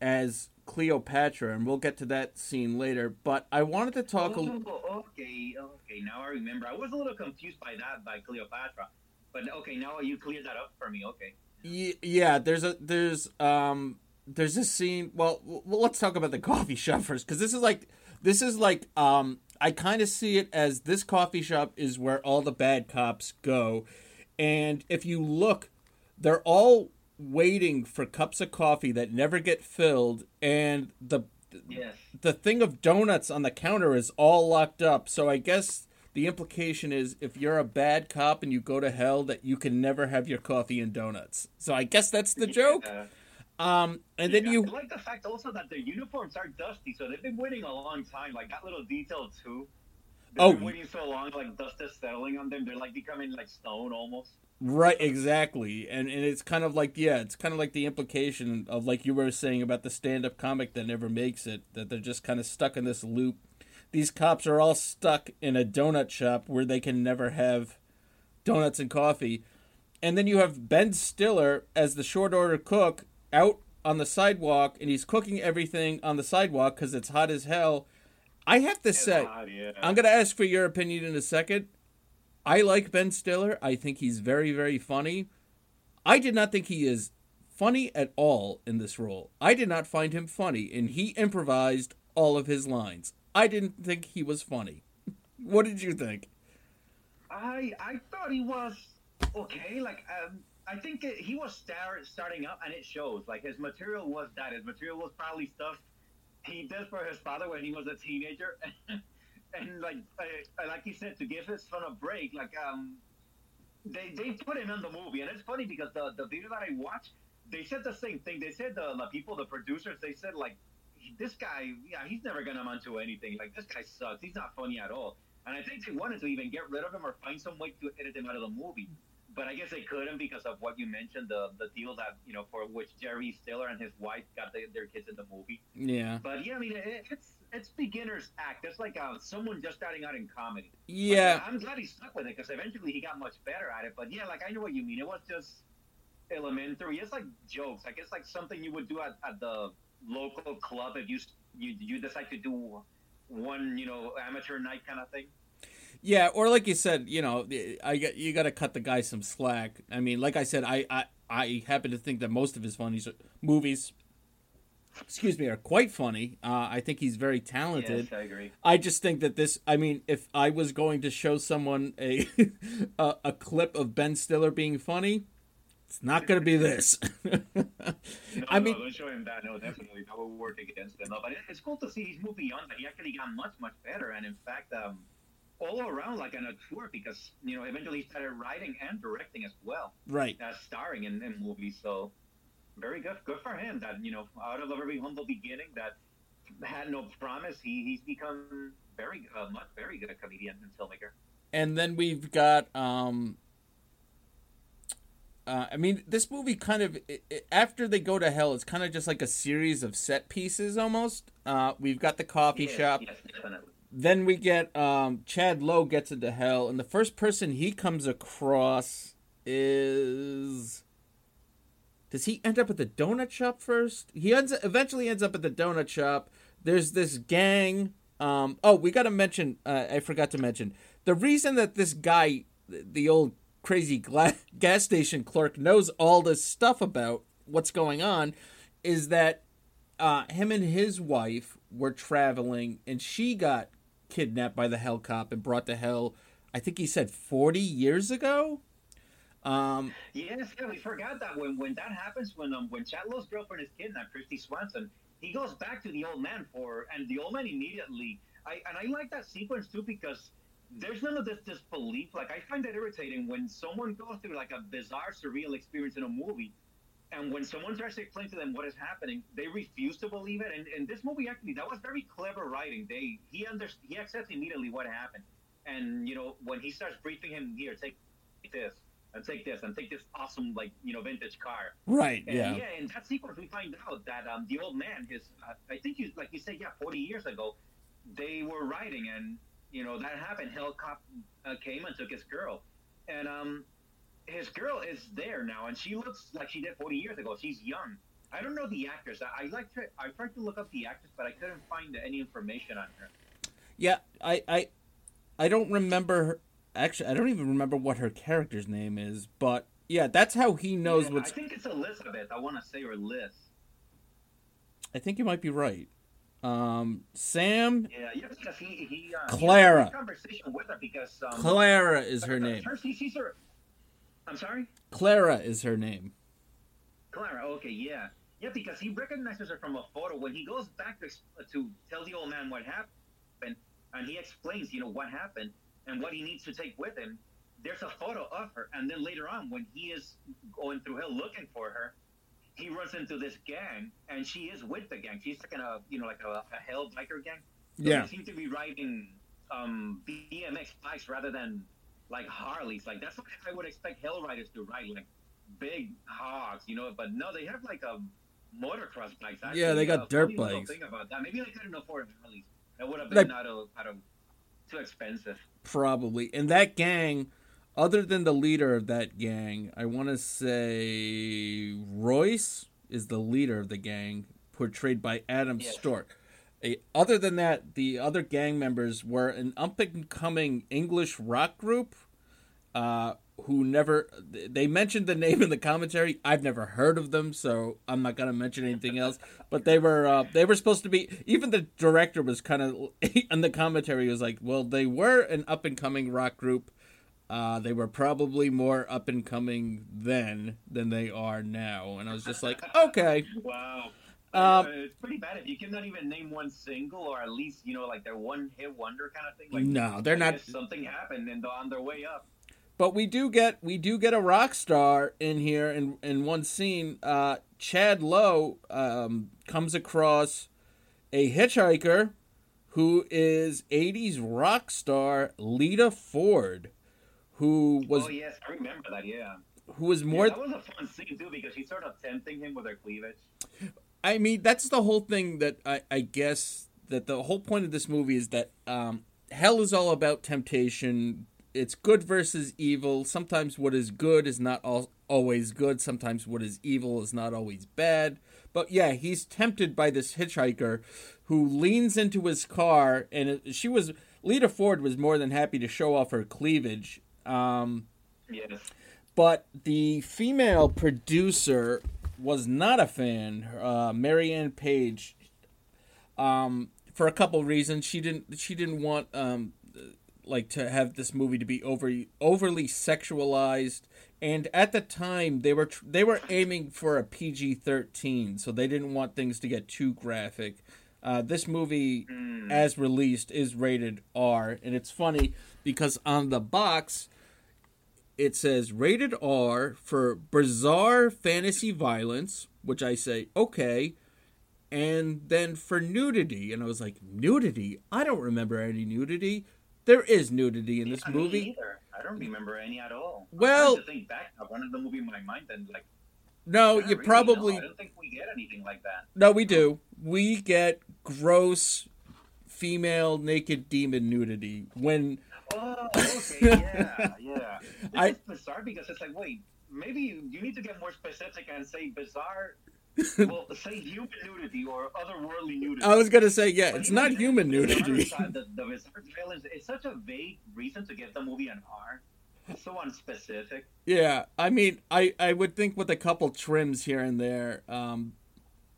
as Cleopatra, and we'll get to that scene later. But I wanted to talk. A, Oh, okay, okay. Now I remember. I was a little confused by that by Cleopatra, but okay, now you cleared that up for me. Okay. yeah, there's a there's um there's this scene. Well, well let's talk about the coffee shop first, because this is like this is like um I kind of see it as this coffee shop is where all the bad cops go, and if you look, they're all waiting for cups of coffee that never get filled, and the Yes. the thing of donuts on the counter is all locked up. So I guess the implication is if you're a bad cop and you go to hell, that you can never have your coffee and donuts. So I guess that's the joke. Uh, Um, and then yeah, you, I like the fact also that their uniforms are dusty, so they've been waiting a long time. Like that little detail too. They've Oh. been waiting so long, like dust is settling on them. They're like becoming like stone almost. right, exactly, and and it's kind of like yeah, it's kind of like the implication of like you were saying about the stand-up comic that never makes it, that they're just kind of stuck in this loop. These cops are all stuck in a donut shop where they can never have donuts and coffee. And then you have Ben Stiller as the short order cook out on the sidewalk, and he's cooking everything on the sidewalk because it's hot as hell. I have to say, hot, yeah. I'm going to ask for your opinion in a second. I like Ben Stiller. I think he's very, very funny. I did not think he is funny at all in this role. I did not find him funny, and he improvised all of his lines. I didn't think he was funny. What did you think? I I thought he was okay. Like um, I think it, he was start, starting up, and it shows. Like his material was that. His material was probably stuff he did for his father when he was a teenager, and like I, like you said, to give his son a break. Like um, they they put him in the movie, and it's funny because the the video that I watched, they said the same thing. They said the, the people, the producers, they said like this guy, yeah, he's never gonna amount to anything. Like this guy sucks. He's not funny at all. And I think they wanted to even get rid of him or find some way to edit him out of the movie. But I guess they couldn't because of what you mentioned the the deal that you know for which Jerry Stiller and his wife got the, their kids in the movie. Yeah. But yeah, I mean it, it's it's beginner's act. It's like uh, someone just starting out in comedy. Yeah. But I'm glad he stuck with it because eventually he got much better at it. But yeah, like I know what you mean. It was just elementary. It's like jokes. Like it's like something you would do at, at the local club if you you you decide to do one you know amateur night kind of thing. Yeah, or like you said, you know, I got you got to cut the guy some slack. I mean, like I said, I I, I happen to think that most of his funny movies, excuse me, are quite funny. Uh, I think he's very talented. Yes, I agree. I just think that this. I mean, if I was going to show someone a a, a clip of Ben Stiller being funny, it's not going to be this. No, I no, mean, don't show him that. No, definitely that will work against him. But it's cool to see he's moving on. That he actually got much much better, and in fact, um, all around like on a tour because you know eventually he started writing and directing as well right. as starring in, in movies. So very good, good for him. That you know out of a very humble beginning that had no promise, he he's become very uh, much very good a comedian and filmmaker. and then we've got um uh, I mean, this movie kind of i i after they go to hell, it's kind of just like a series of set pieces almost. Uh, we've got the coffee Yes, shop. yes, definitely. Then we get um, Chad Lowe gets into hell, and the first person he comes across is. Does he end up at the donut shop first? He ends eventually ends up at the donut shop. There's this gang. Um, oh, we got to mention. Uh, I forgot to mention the reason that this guy, the old crazy gas station clerk, knows all this stuff about what's going on, is that uh, him and his wife were traveling, and she got kidnapped by the hell cop and brought to hell. I think he said forty years ago. Um, Yes, yeah, we forgot that when when that happens, when um when Chad Lowe's girlfriend is kidnapped, Kristy Swanson, he goes back to the old man for, and the old man immediately. I and I like that sequence too because there's none of this disbelief. Like I find that irritating when someone goes through like a bizarre, surreal experience in a movie, and when someone tries to explain to them what is happening, they refuse to believe it. And in this movie, actually, that was very clever writing. They he under he accepts immediately what happened, and you know when he starts briefing him, here, take this and take this and take this awesome like you know vintage car. right. And Yeah. yeah, in that sequence we find out that um the old man is uh, I think you like you said yeah 40 years ago they were riding and you know that happened. Hell cop uh, came and took his girl, and um his girl is there now and she looks like she did 40 years ago. She's young. I don't know the actress. I, I like to I tried to look up the actress, but I couldn't find any information on her. Yeah. I I I don't remember. Her, actually, I don't even remember what her character's name is. But yeah, that's how he knows Yeah, what's. I think it's Elizabeth. I want to say or Liz. I think you might be right. Um, Sam Yeah, yeah, because he he uh, Clara. He had a conversation with her because um, Clara is her name. First, he sees her. I'm sorry, Clara is her name. Clara. Okay, yeah, yeah, because he recognizes her from a photo. When he goes back to, to tell the old man what happened, and he explains, you know, what happened and what he needs to take with him. There's a photo of her, and then later on, when he is going through hell looking for her, he runs into this gang, and she is with the gang. She's like in a, you know, like a, a hell biker gang. So Yeah. They seem to be riding um, BMX bikes rather than like Harleys. Like that's what I would expect hell riders to ride, like big hogs, you know. But no, they have like a motocross bikes. Actually. Yeah, they got A dirt bikes. Thing about that. Maybe they couldn't afford Harleys. That would have been Like- out of out of too expensive. Probably. And that gang, other than the leader of that gang, I want to say Royce is the leader of the gang, portrayed by Adam. Storke. Other than that, the other gang members were an up and coming English rock group uh, who never. They mentioned the name in the commentary. I've never heard of them, so I'm not gonna mention anything else. But they were uh, they were supposed to be. Even the director was kind of in the commentary was like, well, they were an up and coming rock group. Uh, they were probably more up and coming then than they are now, and I was just like, okay, Wow. Um, Uh, it's pretty bad if you cannot even name one single or at least you know like their one hit wonder kind of thing. Like No, they're I not- Something happened and they're on their way up. But we do get we do get a rock star in here in in one scene. Uh, Chad Lowe um, comes across a hitchhiker who is '80s rock star Lita Ford, who was oh yes, I remember that. Yeah. who was more. yeah, that was a fun scene too because she's sort of tempting him with her cleavage. I mean, that's the whole thing that I, I guess that the whole point of this movie is that um, hell is all about temptation. It's good versus evil. Sometimes what is good is not all, always good. Sometimes what is evil is not always bad. But yeah, he's tempted by this hitchhiker who leans into his car, and she was Lita Ford was more than happy to show off her cleavage. Um, Yes. but the female producer was not a fan. Uh, Mary Anne Page, um, for a couple reasons, she didn't she didn't want um, like to have this movie to be over overly sexualized. And at the time, they were tr- they were aiming for a PG thirteen, so they didn't want things to get too graphic. Uh, this movie, as released, is rated R, and it's funny because on the box it says rated R for bizarre fantasy violence, which I say, okay. And then for nudity. And I was like, nudity? I don't remember any nudity. There is nudity in this Yeah, movie. I don't remember any at all. Well- to think back. I wanted the movie in my mind and like. No, you really, probably. No, I don't think we get anything like that. No, we do. We get gross female naked demon nudity when Oh, okay, yeah, yeah. This I- is bizarre because it's like, wait, maybe you, you need to get more specific and say bizarre. well, say human nudity or otherworldly nudity. I was gonna say, yeah, But it's not human nudity. The, the bizarre violence is such a vague reason to give the movie an R. It's so unspecific. Yeah, I mean, I I would think with a couple trims here and there, um,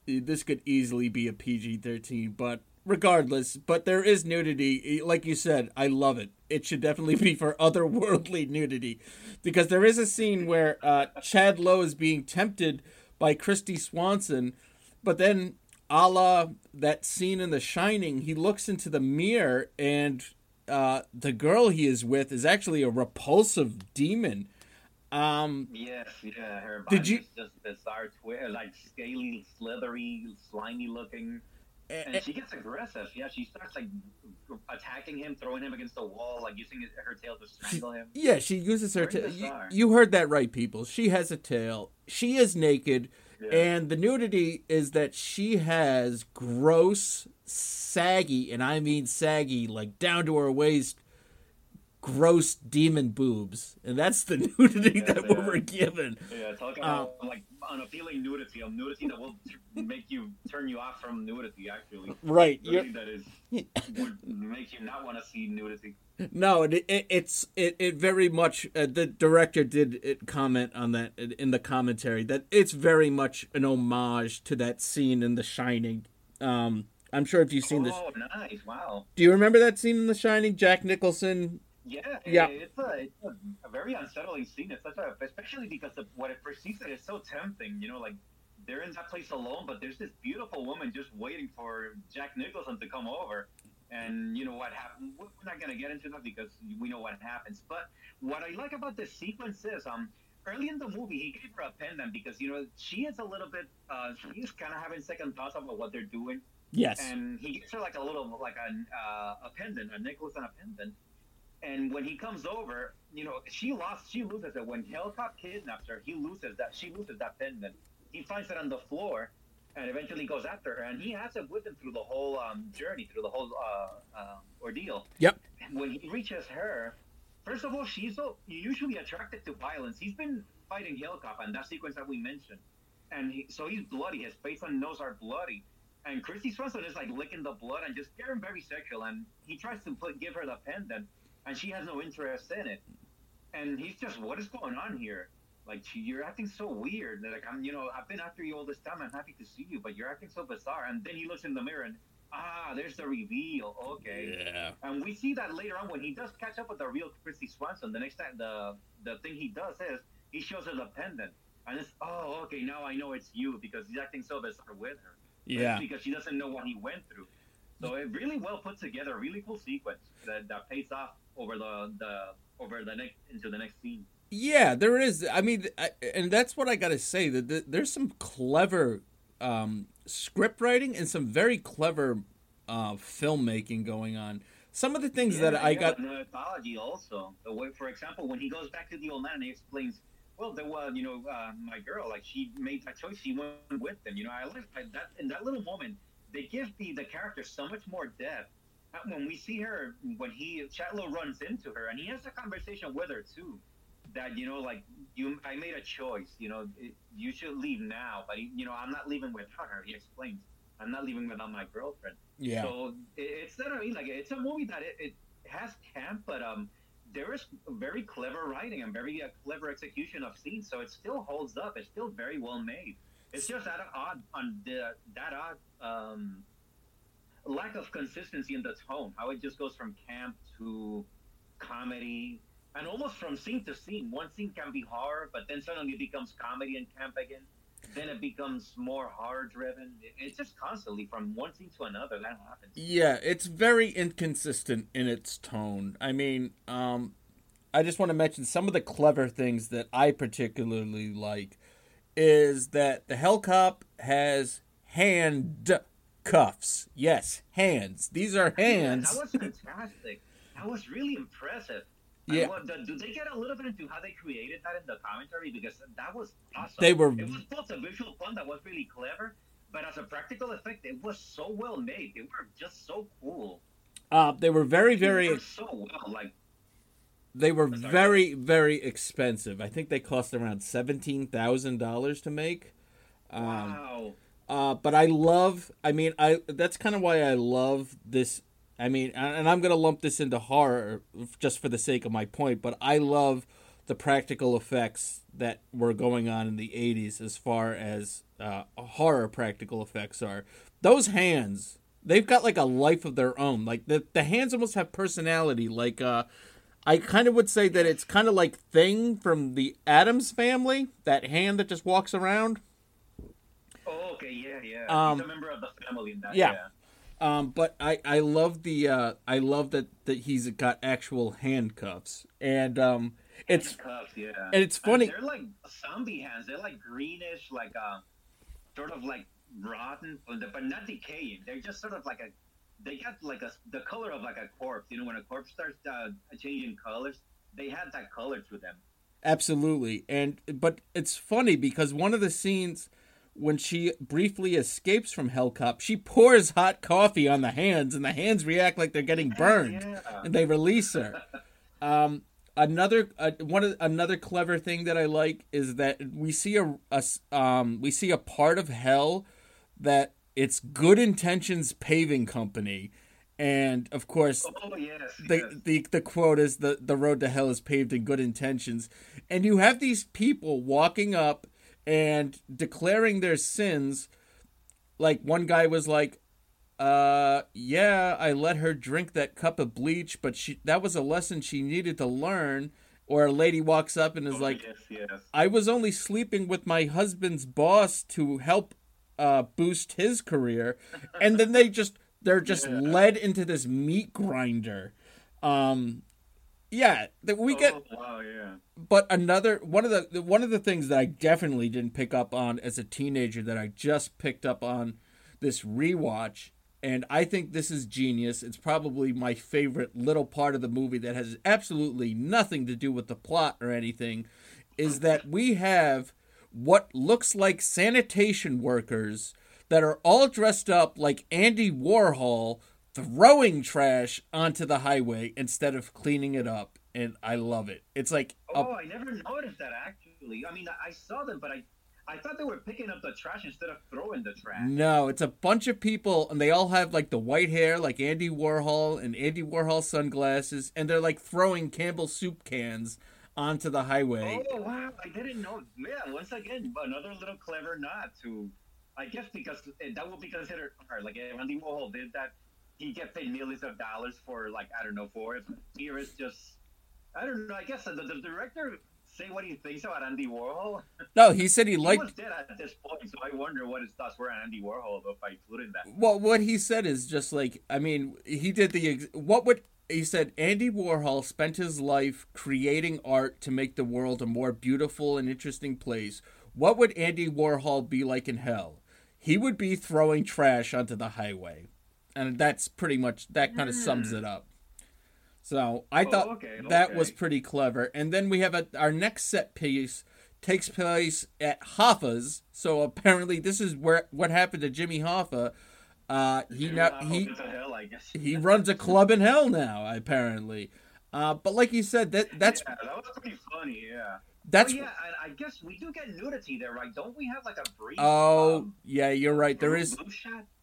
this could easily be a PG thirteen. But regardless, but there is nudity. Like you said, I love it. It should definitely be for otherworldly nudity, because there is a scene where uh, Chad Lowe is being tempted by Kristy Swanson, but then. A la that scene in The Shining, he looks into the mirror and uh, the girl he is with is actually a repulsive demon. Um, Yes, yeah. Her Did you- just bizarre, twi- like scaly, slithery, slimy looking. A- And she gets aggressive. Yeah, she starts like attacking him, throwing him against the wall, like using his- her tail to strangle him. yeah, she uses her tail. You, you heard that right, people. She has a tail. She is naked, Yeah. and the nudity is that she has gross, saggy, and I mean saggy, like down to her waist, gross demon boobs, and that's the nudity Yeah, that yeah. we were given. Yeah, talking Um, about like unappealing nudity, of nudity that will t- make you turn you off from nudity. Actually, Right. nudity that is would make you not want to see nudity. No, it, it, it's it, it very much. Uh, the director did it comment on that in- in the commentary that it's very much an homage to that scene in The Shining. Um, I'm sure if you've seen this, Oh, nice! Wow. do you remember that scene in The Shining? Jack Nicholson. Yeah, Yeah. it- It's a it's a, a very unsettling scene. It's such a especially because what it perceives it is so tempting. You know, like they're in that place alone, but there's this beautiful woman just waiting for Jack Nicholson to come over. And you know what happened? We're not gonna get into that because we know what happens. But what I like about this sequence is, um, early in the movie, he gave her a pendant because you know she is a little bit, uh, she's kind of having second thoughts about what they're doing Yes. and he gives her like a little like a uh, a pendant, a necklace and a pendant. And when he comes over, you know, she lost, she loses it. When Hellcop kidnaps her, he loses that, she loses that pendant. He finds it on the floor, and eventually goes after her. And he has it with him through the whole um, journey, through the whole uh, uh, ordeal. Yep. And when he reaches her, first of all, she's so usually attracted to violence. He's been fighting Hellcop and that sequence that we mentioned, and he, so he's bloody. His face and nose are bloody. And Kristy Swanson is like licking the blood and just getting very sexual. And he tries to put give her the pendant, and she has no interest in it. And he's just, what is going on here? Like she- you're acting so weird. Like I'm, you know, I've been after you all this time. I'm happy to see you, but you're acting so bizarre. And then he looks in the mirror and ah, there's the reveal. Okay. Yeah. And we see that later on when he does catch up with the real Kristy Swanson. The next time, the the thing he does is he shows her the pendant, and it's oh okay now I know it's you because he's acting so bizarre with her. Yeah. because she doesn't know what he went through. So it really well put together, really cool sequence that, that pays off over the the over the next into the next scene. Yeah, there is. I mean, I, and that's what I got to say. That th- there's some clever um, script writing and some very clever uh, filmmaking going on. some of the things Yeah, that I got. the mythology also. The way, for example, when he goes back to the old man and he explains, well, there was, you know, uh, my girl, like she made that choice, she went with them. You know, I like that, that in that little moment. They give the the character so much more depth. Uh, When we see her, when he Chad Lowe runs into her, and he has a conversation with her too, that you know, like you, I made a choice. You know, it, you should leave now, but he, you know, I'm not leaving without her. He explains, I'm not leaving without my girlfriend. Yeah. So it, it's that I mean, like it's a movie that it, it has camp, but um, there is very clever writing and very uh, clever execution of scenes. So it still holds up. It's still very well made. It's just that odd on the that odd um lack of consistency in the tone. How it just goes from camp to comedy. And almost from scene to scene, one scene can be horror, but then suddenly it becomes comedy and camp again. Then it becomes more horror driven. It's just constantly from one scene to another that happens. Yeah, it's very inconsistent in its tone. I mean, um, I just want to mention some of the clever things that I particularly like is that the Hell Cop has hand cuffs. Yes, hands. These are hands. That was fantastic. That was really impressive. Yeah. Wonder, do they get a little bit into how they created that in the commentary? Because that was awesome. They were- It was both a visual fun that was really clever, but as a practical effect, it was so well made. They were just so cool. Uh, they were very, They very. so well. Like They were very, very expensive. I think they cost around seventeen thousand dollars to make. Um, wow. Uh, but I love. I mean, I that's kind of why I love this. I mean, and I'm gonna lump this into horror just for the sake of my point. But I love the practical effects that were going on in the '80s as far as uh, horror practical effects are. Those hands, they've got like a life of their own. Like the the hands almost have personality. Like uh, I kind of would say that it's kind of like Thing from the Addams Family. That hand that just walks around. Okay, yeah, yeah. Um, He's a member of the family in that. yeah. Yeah. Um, but I, I love the uh, I love that, that he's got actual handcuffs and um, it's Cuffs, yeah. and it's funny- they're like zombie hands. They're like greenish, like uh, sort of like rotten, but but not decaying. They're just sort of like a. They got like a the color of like a corpse. You know, when a corpse starts uh, changing colors, they had that color to them. absolutely and but it's funny because one of the scenes when she briefly escapes from Hellcop, she pours hot coffee on the hands and the hands react like they're getting burned Yeah. and they release her. Um, another uh, one of another clever thing that I like is that we see a, a um, we see a part of hell that it's Good Intentions Paving Company, and of course Oh yes. the, yes. the the quote is the the road to hell is paved in good intentions and you have these people walking up and declaring their sins like one guy was like uh yeah i let her drink that cup of bleach but she that was a lesson she needed to learn or a lady walks up and is Oh, like yes, yes. I was only sleeping with my husband's boss to help uh, boost his career, and then they just they're just led into this meat grinder. Um, yeah, that we get. Oh, wow, yeah. But another one of the one of the things that I definitely didn't pick up on as a teenager that I just picked up on this rewatch, and I think this is genius. It's probably my favorite little part of the movie that has absolutely nothing to do with the plot or anything. Is that we have what looks like sanitation workers that are all dressed up like Andy Warhol throwing trash onto the highway instead of cleaning it up and I love it. It's like a- Oh, I never noticed that actually. I mean, I I saw them, but I I thought they were picking up the trash instead of throwing the trash. no, it's a bunch of people and they all have like the white hair like Andy Warhol and Andy Warhol sunglasses and they're like throwing Campbell soup cans onto the highway. Oh wow, I didn't know. Yeah, once again, another little clever nod to, I guess because eh, that would be considered art. Like Andy Warhol did that, he get paid millions of dollars for like I don't know for it. Here is just, I don't know. I guess the, the director say what he thinks about Andy Warhol. No, he said he he liked was dead at this point, so I wonder what his thoughts were on Andy Warhol if I included that. Well, what he said is just like I mean, he did the ex- what would he said Andy Warhol spent his life creating art to make the world a more beautiful and interesting place. What would Andy Warhol be like in hell? He would be throwing trash onto the highway. And that's pretty much that kind of sums it up. So I Oh, thought okay, that was pretty clever. And then we have a, our next set piece takes place at Hoffa's. So apparently this is where what happened to Jimmy Hoffa. Uh, he now he hell, I guess. he runs a club in hell now apparently. Uh, but like you said, that that's yeah, that was pretty funny. Yeah. That's oh, yeah, and I guess we do get nudity there, right? Don't we have like a brief? oh um, yeah, you're right. There is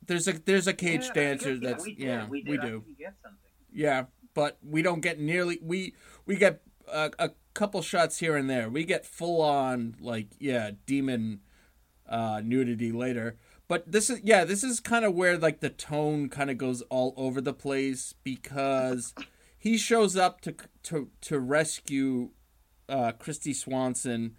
there's a there's a cage Yeah, dancer guess, that's we did, yeah we, did we do get something. yeah, but we don't get nearly we we get a, a couple shots here and there. We get full on like yeah demon uh, nudity later. But this is yeah, this is kind of where like the tone kind of goes all over the place because he shows up to to to rescue uh, Kristy Swanson,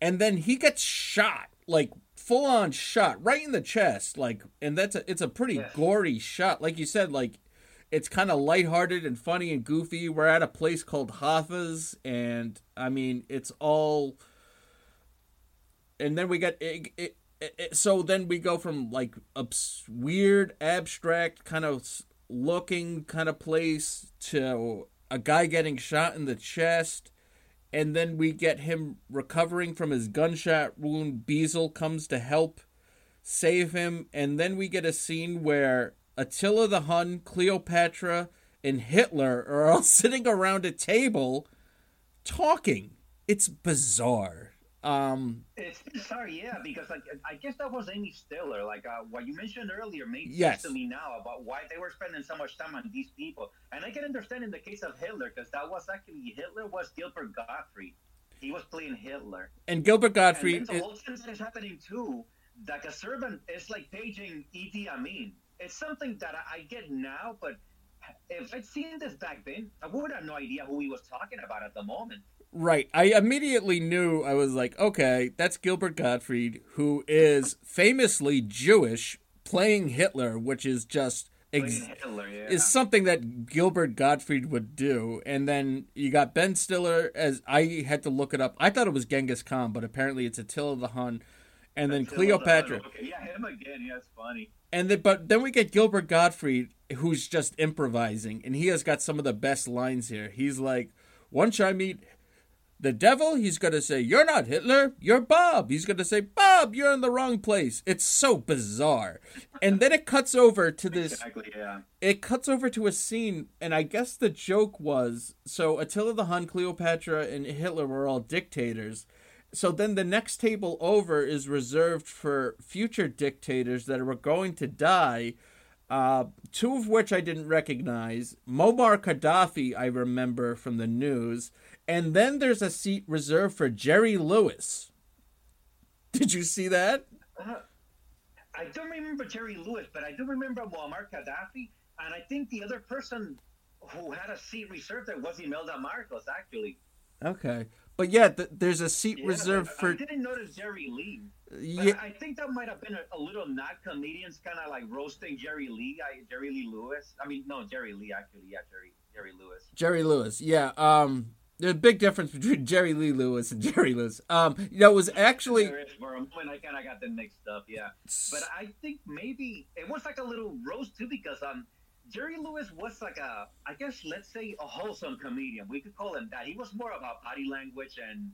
and then he gets shot like full on shot right in the chest like and that's a, it's a pretty gory shot. Like you said like it's kind of lighthearted and funny and goofy. We're at a place called Hoffa's and I mean it's all and then we get it, it, it, it- so then we go from like a weird abstract kind of looking kind of place to a guy getting shot in the chest and then we get him recovering from his gunshot wound Beezle comes to help save him and then we get a scene where Attila the Hun, Cleopatra and Hitler are all sitting around a table talking. It's bizarre. Um It's sorry, yeah, because like I guess that was Amy Stiller. Like uh, what you mentioned earlier made Yes. sense to me now about why they were spending so much time on these people, and I can understand in the case of Hitler because that was actually Hitler was Gilbert Gottfried. He was playing Hitler. and Gilbert Gottfried and is, the whole thing that is happening too. Like a servant is like paging Idi Amin. It's something that I, I get now, but if I'd seen this back then, I would have no idea who he was talking about at the moment. Right. I immediately knew I was like, okay, that's Gilbert Gottfried, who is famously Jewish, playing Hitler, which is just ex- Hitler, yeah. is something that Gilbert Gottfried would do. And then you got Ben Stiller as I had to look it up. I thought it was Genghis Khan, but apparently it's Attila the Hun. And then Attila Cleopatra. Hun. Okay, yeah, him again. Yeah, it's funny. And then, but then we get Gilbert Gottfried, who's just improvising, and he has got some of the best lines here. He's like, "Once I meet the devil, he's gonna say, "You're not Hitler, you're Bob." He's gonna say, "Bob, you're in the wrong place." It's so bizarre, and then it cuts over to this Exactly, yeah. it cuts over to a scene, and I guess the joke was so Attila the Hun, Cleopatra, and Hitler were all dictators. So then the next table over is reserved for future dictators that were going to die. Uh, two of which I didn't recognize. Muammar Gaddafi, I remember from the news. And then there's a seat reserved for Jerry Lewis. Did you see that? I don't remember Jerry Lewis, but I do remember Muammar Gaddafi, and I think the other person who had a seat reserved there was Imelda Marcos, actually. Okay. But yeah, th- there's a seat Yeah, reserved for. I didn't notice Jerry Lee. Yeah, I think that might have been a, a little not comedians kind of like roasting Jerry Lee, I, Jerry Lee Lewis. I mean, no, Jerry Lee actually. Yeah, Jerry Jerry Lewis. Jerry Lewis. Yeah. Um, there's a big difference between Jerry Lee Lewis and Jerry Lewis. Um, you know, it was actually for a moment I kind of got them mixed up. Yeah, but I think maybe it was like a little roast too because um. Jerry Lewis was like a, I guess, let's say a wholesome comedian. We could call him that. He was more about body language and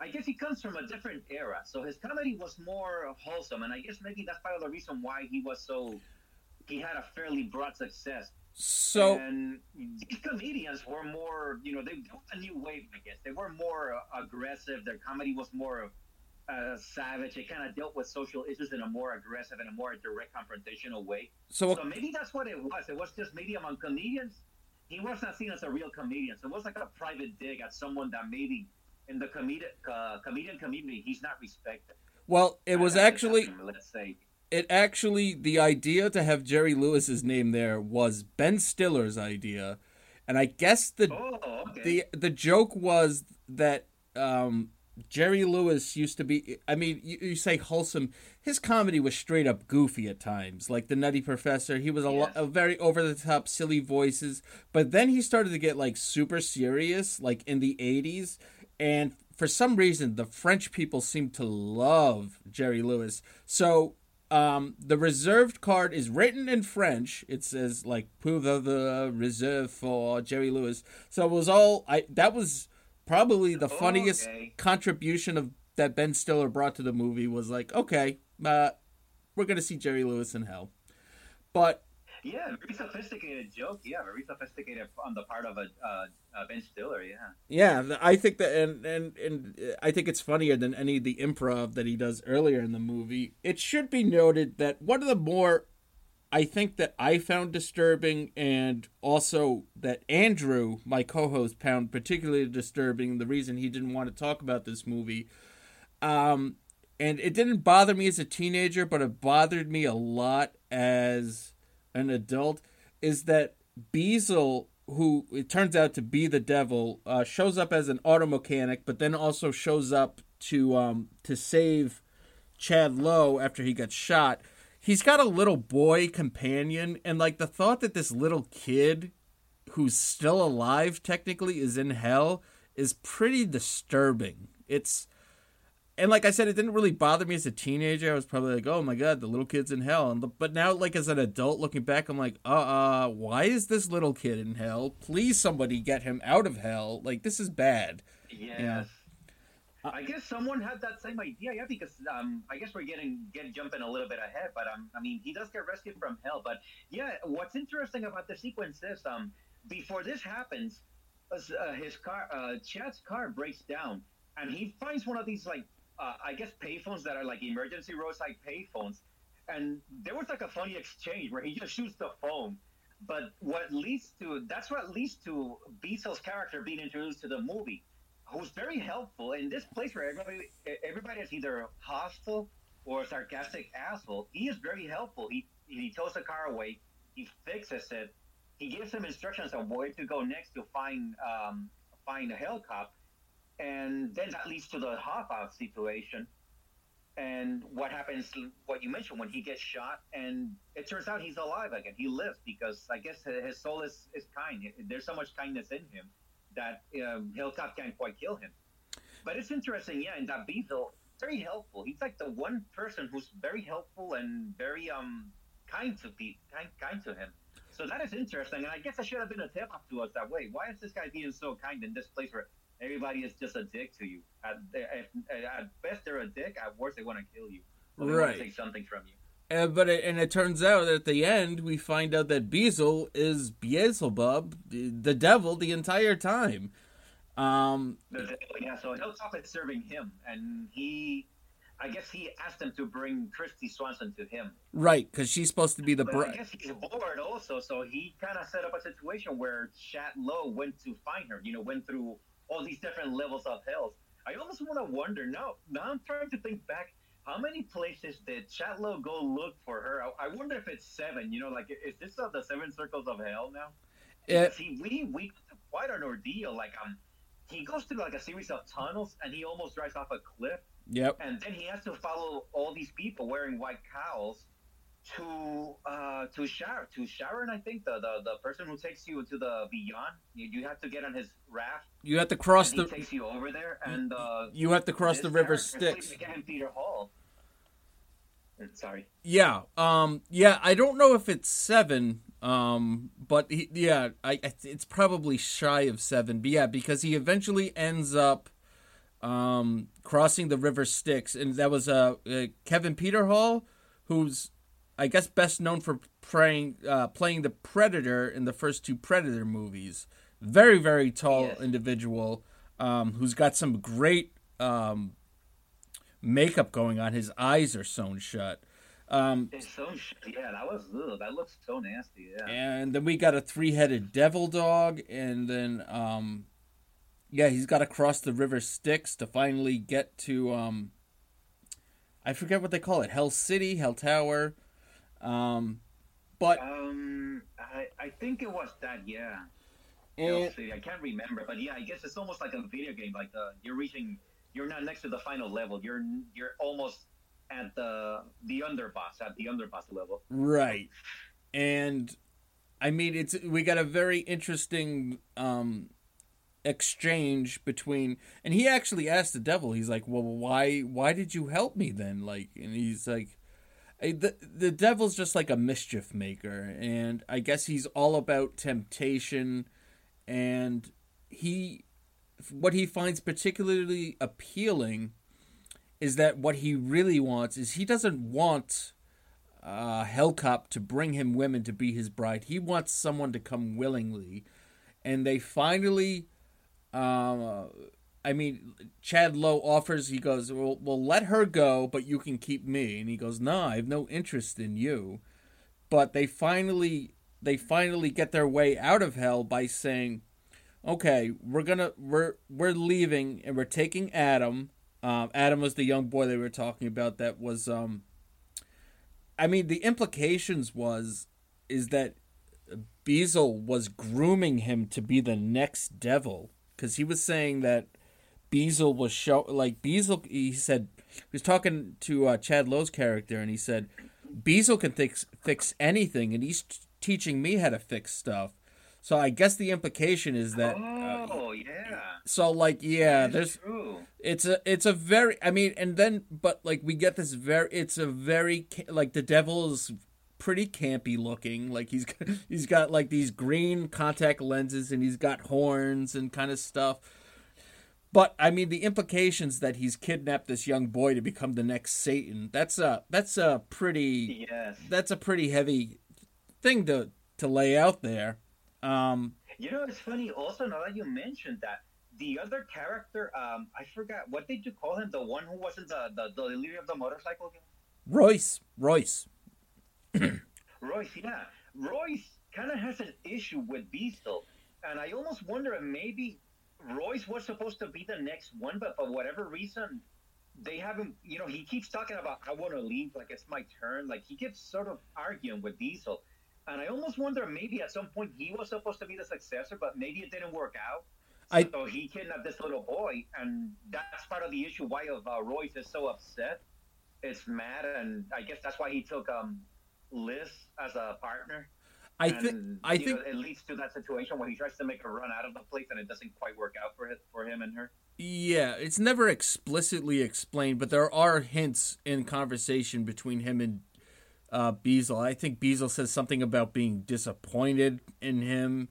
I guess he comes from a different era. So his comedy was more wholesome. And I guess maybe that's part of the reason why he was so, he had a fairly broad success. So. and these comedians were more, you know, they built a new wave, I guess. They were more uh, aggressive. Their comedy was more uh, savage. It kind of dealt with social issues in a more aggressive and a more direct confrontational way. So So maybe that's what it was. It was just maybe among comedians, he was not seen as a real comedian. So it was like a private dig at someone that maybe in the comedic uh, comedian community he's not respected. well, it was actually let's say. It actually the idea to have Jerry Lewis's name there was Ben Stiller's idea, and I guess the Oh, okay. the the joke was that um, Jerry Lewis used to be. I mean, you, you say wholesome. His comedy was straight up goofy at times, like the Nutty Professor. He was a, lo- Yes. a very over the top, silly voices. But then he started to get like super serious, like in the '80s, and for some reason, the French people seemed to love Jerry Lewis. So um, the reserved card is written in French. It says like "Pour the reserve for Jerry Lewis." So it was all I. That was probably the funniest Okay. contribution of that Ben Stiller brought to the movie. Was like, okay, uh, we're gonna see Jerry Lewis in hell, but Yeah, very sophisticated joke. Yeah, very sophisticated on the part of a uh, uh, Ben Stiller. Yeah. Yeah, I think that, and and and uh, I think it's funnier than any of the improv that he does earlier in the movie. It should be noted that one of the more, I think that I found disturbing, and also that Andrew, my co-host, found particularly disturbing. The reason he didn't want to talk about this movie, um, and it didn't bother me as a teenager, but it bothered me a lot as an adult, is that Beezle, who it turns out to be the devil, uh, shows up as an auto mechanic, but then also shows up to um, to save Chad Lowe after he gets shot. He's got a little boy companion, and like the thought that this little kid, who's still alive technically, is in hell is pretty disturbing. It's and like I said, it didn't really bother me as a teenager. I was probably like, "Oh my god, the little kid's in hell." And the, but now, like as an adult, looking back, I'm like, "Uh, uh, why is this little kid in hell? Please, somebody get him out of hell. Like this is bad." Yes. Yeah. I guess someone had that same idea, yeah. Because um, I guess we're getting get jumping a little bit ahead, but um, I mean, he does get rescued from hell. But yeah, what's interesting about the sequence is um, before this happens, uh, his car, uh, Chad's car breaks down, and he finds one of these like, uh, I guess payphones that are like emergency roadside payphones, and there was like a funny exchange where he just shoots the phone. But what leads to that's what leads to Beezle's character being introduced to the movie who's very helpful in this place where everybody everybody is either hostile or a sarcastic asshole. He is very helpful. He he tows the car away. He fixes it. He gives him instructions on where to go next to find um, find a helicopter, and then that leads to the out situation. And what happens? What you mentioned when he gets shot, and it turns out he's alive again. He lives because I guess his soul is, is kind. There's so much kindness in him that um, Hellcop can't quite kill him. But it's interesting, yeah, and that Beezle, very helpful. He's like the one person who's very helpful and very um kind to be kind kind to him. So that is interesting, and I guess I should have been a tip off to us that way. Why is this guy being so kind in this place where everybody is just a dick to you? At, at, at best, they're a dick. At worst, they want to kill you. Or they want Right. to take something from you. And but it, and it turns out at the end we find out that Beezle is Beelzebub, the, devil, the entire time. Um, Yeah, so Hellcop is serving him, and he, I guess he asked them to bring Kristy Swanson to him. right, because she's supposed to be the But I bride. guess he's bored also, so he kind of set up a situation where Chad Lowe went to find her. You know, went through all these different levels of hell. I almost want to wonder now. Now I'm trying to think back. How many places did Chad Lowe go look for her? I, I wonder if it's seven. You know, like is this uh, the seven circles of hell now? Because he we we quite an ordeal. Like um, he goes through like a series of tunnels, and he almost drives off a cliff yep. and then he has to follow all these people wearing white cowls to uh to Charon to Charon I think the, the the person who takes you to the beyond you, you have to get on his raft You have to cross the takes you over there and uh you have to cross the river Styx. Again, Peter Hall Uh, sorry Yeah, um, yeah. I don't know if it's seven, um, but he, yeah, I, I it's probably shy of seven. But yeah, because he eventually ends up um, crossing the river Styx, and that was uh, uh, Kevin Peter Hall, who's I guess best known for playing uh, playing the Predator in the first two Predator movies. Very very tall individual um, who's got some great um, makeup going on. His eyes are sewn shut. Um, it's so yeah that was ugh, that looks so nasty yeah and then we got a three-headed devil dog, and then um, yeah, he's got to cross the river Styx to finally get to um, I forget what they call it, Hell City, Hell Tower. Um, but um I I think it was that yeah and, I can't remember, but yeah, I guess it's almost like a video game. Like the you're reaching, you're not next to the final level. You're you're almost at the the underboss at the underboss level. Right. And I mean it's we got a very interesting um exchange between and he actually asked the devil, he's like, Well why why did you help me then? Like and he's like the the devil's just like a mischief maker, and I guess he's all about temptation, and he what he finds particularly appealing is that what he really wants is he doesn't want uh, Hellcop to bring him women to be his bride. He wants someone to come willingly, and they finally. Uh, I mean, Chad Lowe offers. He goes, "Well, well, let her go, but you can keep me." And he goes, nah, I have no interest in you." But they finally, they finally get their way out of hell by saying, "Okay, we're gonna, we're, we're leaving, and we're taking Adam." Um, Adam was the young boy they were talking about. That was, um, I mean, the implications was, is that Beezle was grooming him to be the next devil because he was saying that Beezle was show like Beezle. He said he was talking to uh, Chad Lowe's character, and he said Beezle can fix fix anything, and he's t- teaching me how to fix stuff. So I guess the implication is that. uh, Oh yeah. so like yeah, there's true. it's a it's a very I mean and then but like we get this very it's a very like the devil is pretty campy looking like he's he's got like these green contact lenses and he's got horns and kind of stuff but I mean the implications that he's kidnapped this young boy to become the next Satan that's a that's a pretty Yes. that's a pretty heavy thing to to lay out there um You know, it's funny. Also, now that you mentioned that, the other character, um, I forgot what did you call him? The one who wasn't the the, the leader of the motorcycle gang. Royce Royce Royce, yeah. Royce kind of has an issue with Beezle. And I almost wonder if maybe Royce was supposed to be the next one, but for whatever reason, they haven't, you know, he keeps talking about, I want to leave, like it's my turn. Like he keeps sort of arguing with Beezle. And I almost wonder maybe at some point he was supposed to be the successor, but maybe it didn't work out. I- so he kidnapped this little boy, and that's part of the issue why of uh, Royce is so upset. It's mad, and I guess that's why he took um Liz as a partner. I think I think know, it leads to that situation where he tries to make a run out of the place, and it doesn't quite work out for him, for him and her. Yeah, it's never explicitly explained, but there are hints in conversation between him and uh, Beezle. I think Beezle says something about being disappointed in him,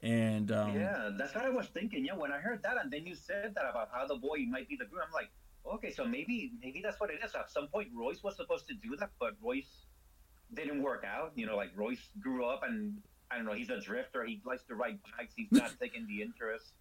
and um, Yeah, that's what I was thinking. Yeah, when I heard that, and then you said that about how the boy might be the groom, I'm like, okay, so maybe maybe that's what it is. At some point, Royce was supposed to do that, but Royce didn't work out. You know, like Royce grew up, and I don't know, he's a drifter. He likes to ride bikes. He's not taking the interest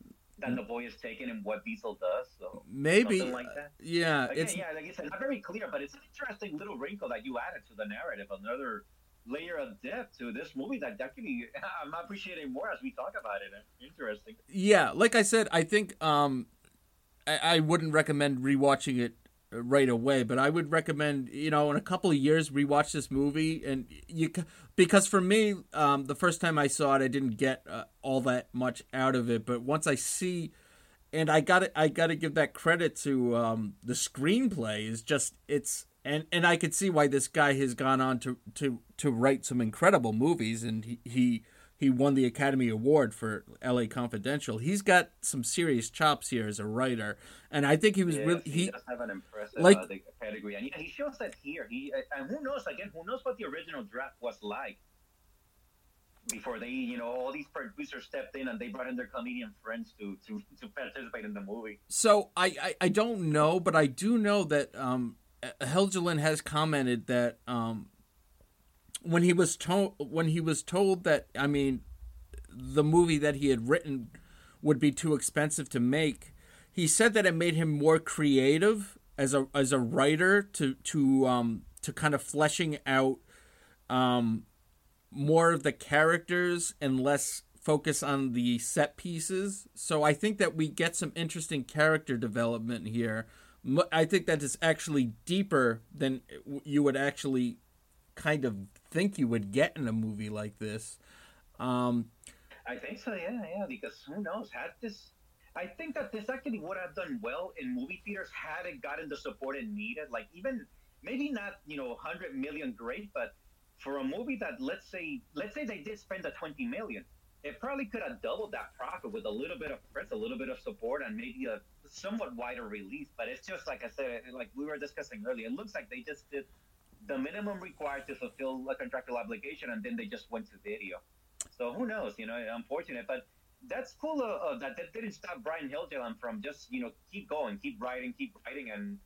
that the boy is taking in what Beezle does. So maybe something like that. yeah, Again, it's yeah, like I said, not very clear, but it's an interesting little wrinkle that you added to the narrative. Another layer of depth to this movie that actually I'm appreciating more as we talk about it. Interesting. yeah. Like I said, I think um, I, I wouldn't recommend rewatching it right away, but I would recommend you know in a couple of years rewatch this movie and you because for me um, the first time I saw it I didn't get uh, all that much out of it, but once I see and I got I got to give that credit to um, the screenplay is just it's and and I could see why this guy has gone on to to to write some incredible movies and he he he won the Academy Award for L.A. Confidential. He's got some serious chops here as a writer, and I think he was Yes, really he, he does have an impressive like- uh, pedigree, and he shows that here. He uh, and who knows again? Who knows what the original draft was like before they, you know, all these producers stepped in and they brought in their comedian friends to to to participate in the movie. So I, I, I don't know, but I do know that um, Helgeland has commented that um, when he was told when he was told that I mean the movie that he had written would be too expensive to make, he said that it made him more creative as a as a writer to to um, to kind of fleshing out um, more of the characters and less focus on the set pieces. So I think that we get some interesting character development here. I think that is actually deeper than you would actually kind of think you would get in a movie like this. Um, I think so, yeah, yeah. Because who knows? Had this, I think that this actually would have done well in movie theaters had it gotten the support it needed. Like even maybe not, you know, hundred million great, but for a movie that let's say, let's say they did spend the twenty million, it probably could have doubled that profit with a little bit of press, a little bit of support, and maybe a somewhat wider release. But it's just like I said, like we were discussing earlier, it looks like they just did the minimum required to fulfill a contractual obligation, and then they just went to video. So who knows? You know, unfortunate, but that's cool. Uh, uh, that that didn't stop Brian Helgeland from just you know keep going, keep writing, keep writing, and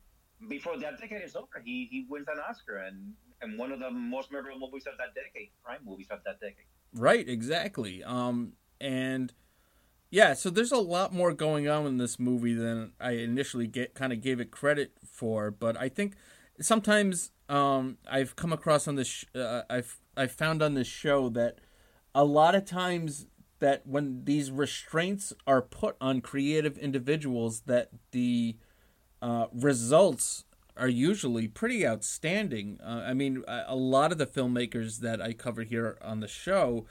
before that decade is over, he he wins an Oscar and and one of the most memorable movies of that decade, crime movies of that decade. Right, exactly. Um, and yeah, so there's a lot more going on in this movie than I initially get kind of gave it credit for, but I think sometimes um, I've come across on this sh- uh, I've I've found on this show that a lot of times that when these restraints are put on creative individuals that the uh, results are usually pretty outstanding. Uh, I mean, a, a lot of the filmmakers that I cover here on the show,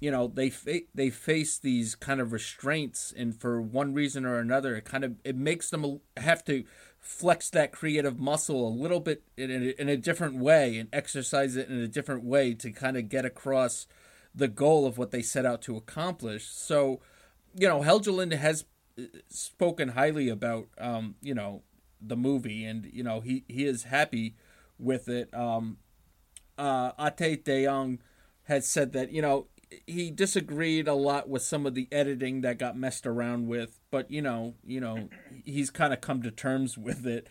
you know, they fa- they face these kind of restraints, and for one reason or another, it kind of it makes them have to flex that creative muscle a little bit in a, in a different way and exercise it in a different way to kind of get across the goal of what they set out to accomplish. So, you know, Helgeland has uh, spoken highly about, um, you know, the movie, and you know he he is happy with it. Um, uh, Ate De Jong has said that you know he disagreed a lot with some of the editing that got messed around with, but you know, you know, he's kind of come to terms with it.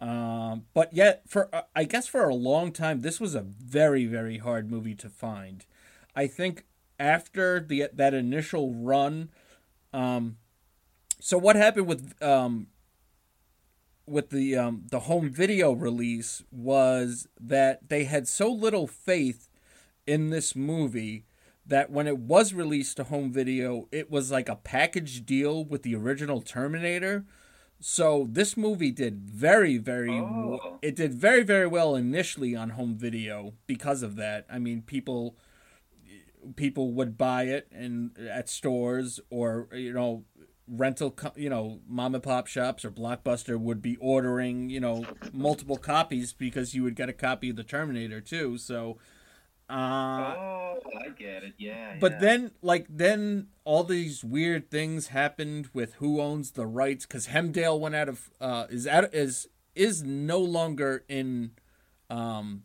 Um, but yet, for uh, I guess for a long time, this was a very very hard movie to find. I think after the that initial run, um, so what happened with um, with the um, the home video release was that they had so little faith in this movie that when it was released to home video, it was like a package deal with the original Terminator. So this movie did very, very, Oh. it did very, very well initially on home video because of that. I mean, people, people would buy it and at stores or you know, rental, you know, mom and pop shops or Blockbuster would be ordering, you know, multiple copies because you would get a copy of the Terminator too. So, uh, oh, I get it. Yeah. but yeah. then, like, then all these weird things happened with who owns the rights because Hemdale went out of uh, is out is is no longer in um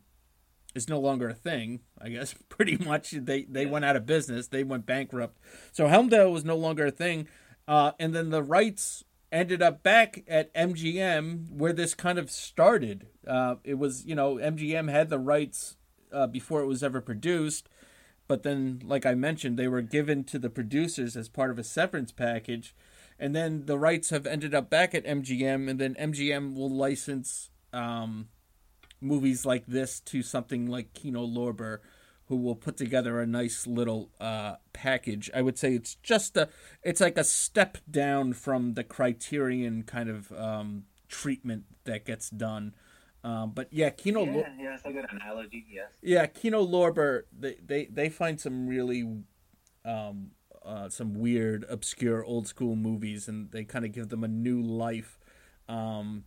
is no longer a thing. I guess pretty much they they went out of business. They went bankrupt. So Hemdale was no longer a thing. Uh, and then the rights ended up back at MGM where this kind of started. Uh, it was you know MGM had the rights uh, before it was ever produced. But then, like I mentioned, they were given to the producers as part of a severance package. And then the rights have ended up back at MGM, and then MGM will license um, movies like this to something like Kino Lorber, who will put together a nice little uh, package. I would say it's just a, it's like a step down from the Criterion kind of um, treatment that gets done. Um, but yeah, Kino. Lo- Yeah, yeah, that's a good analogy. Yes. yeah, Kino Lorber, they, they, they find some really um, uh, some weird, obscure, old school movies, and they kind of give them a new life. Um,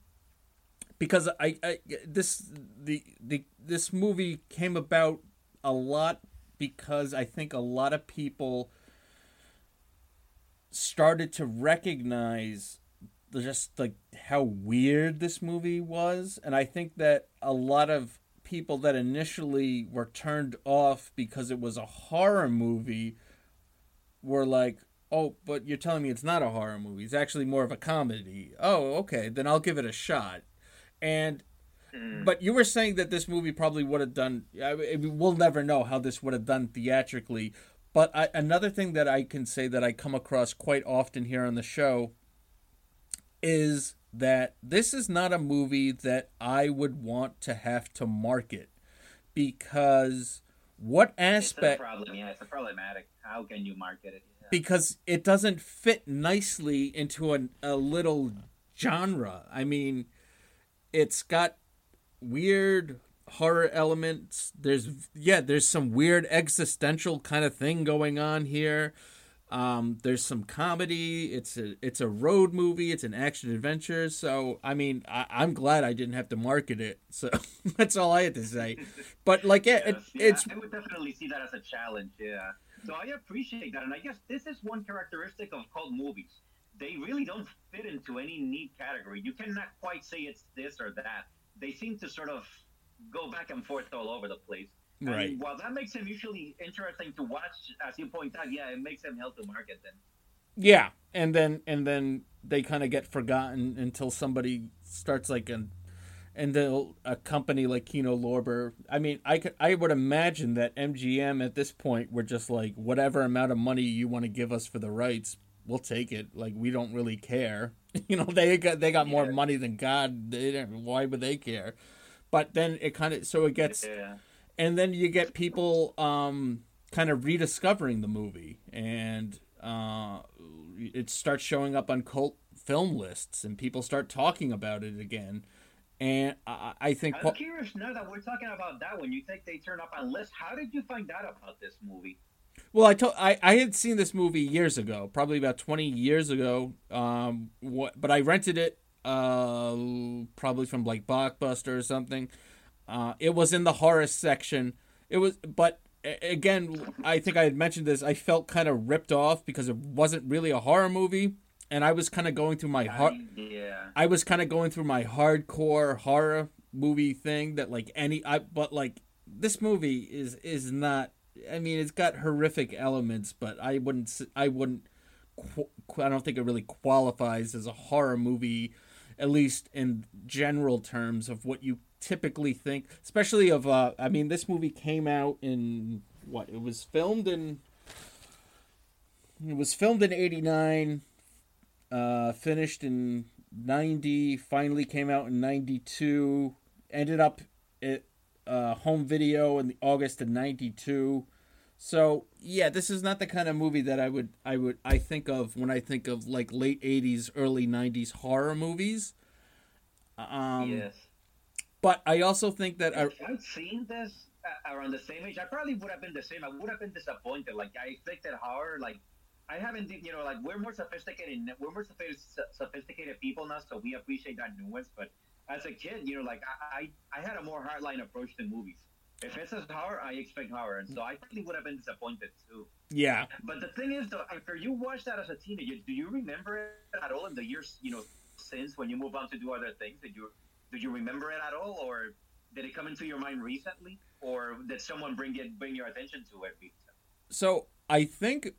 because I, I this the the this movie came about a lot because I think a lot of people started to recognize just like how weird this movie was and i think that a lot of people that initially were turned off because it was a horror movie were like oh but you're telling me it's not a horror movie it's actually more of a comedy oh okay then i'll give it a shot and hmm. but you were saying that this movie probably would have done. I mean, we'll never know how this would have done theatrically. But I, another thing that I can say that I come across quite often here on the show is that this is not a movie that I would want to have to market because what It's a aspect problem. Yeah, it's a problematic. How can you market it? Yeah. because it doesn't fit nicely into a, a little genre. I mean, it's got weird horror elements. There's yeah, there's some weird existential kind of thing going on here. Um, there's some comedy. It's a it's a road movie. It's an action adventure. So I mean, I, I'm glad I didn't have to market it. So that's all I had to say. But like, it, Yes, yeah, it's I would definitely see that as a challenge. Yeah. So I appreciate that, and I guess this is one characteristic of cult movies. They really don't fit into any neat category. You cannot quite say it's this or that. They seem to sort of go back and forth all over the place. And Right. while that makes him usually interesting to watch, as you point out, yeah, it makes him hell to market then. Yeah, and then and then they kind of get forgotten until somebody starts like an and they'll a company like Kino Lorber. I mean, I could I would imagine that MGM at this point were just like whatever amount of money you want to give us for the rights, we'll take it. Like we don't really care. You know, they got they got more Yeah. money than God. They don't, why would they care? But then it kind of so it gets Yeah. And then you get people um, kind of rediscovering the movie and uh, it starts showing up on cult film lists and people start talking about it again and i, I think I'm pa- curious now that we're talking about that. one. you think they turn up on lists, how did you find out about this movie? well I, told, I i had seen this movie years ago probably about 20 years ago um what but i rented it uh probably from like blockbuster or something uh it was in the horror section it was but again i think i had mentioned this i felt kind of ripped off because it wasn't really a horror movie and i was kind of going through my heart yeah. I was kind of going through my hardcore horror movie thing that like any I but like this movie is is not I mean it's got horrific elements but I wouldn't I wouldn't I don't think it really qualifies as a horror movie at least in general terms of what you typically think especially of uh I mean this movie came out in what it was filmed in it was filmed in 89 uh, finished in 90 finally came out in 92 ended up at uh, home video in august of 92 so yeah this is not the kind of movie that i would i would i think of when i think of like late 80s early 90s horror movies um yes. But i also think that I, If I'd seen this uh, around the same age, I probably would have been the same. I would have been disappointed. Like I expected horror. Like I haven't, you know, like we're more sophisticated. We're more sophisticated, people now, so we appreciate that nuance. But as a kid, you know, like I, I, I had a more hardline approach to movies. If it's says horror, I expect horror, and so I probably would have been disappointed too. yeah But the thing is, though, after you watched that as a teenager, do you remember it at all in the years, you know, since when you move on to do other things? Did you did you remember it at all, or did it come into your mind recently, or did someone bring it bring your attention to it? so I think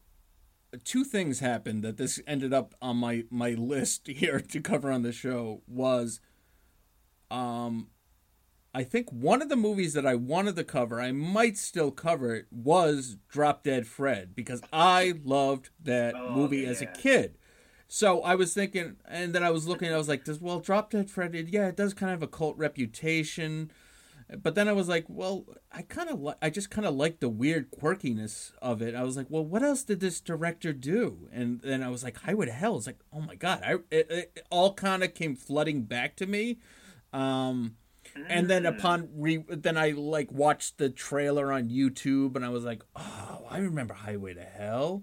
two things happened that this ended up on my my list here to cover on the show was um I think one of the movies that I wanted to cover, I might still cover it, was Drop Dead Fred because I loved that Oh, movie as a kid. So I was thinking, and then I was looking, I was like, does well, Drop Dead Fred, it- yeah, it does kind of have a cult reputation. But then I was like, well, I kind of like, I just kind of like the weird quirkiness of it. I was like, well, what else did this director do? And then I was like, Highway to Hell. It's like, oh my god, I it, it all kind of came flooding back to me. Um, and then upon re, then I like watched the trailer on YouTube, and I was like, oh, I remember Highway to Hell,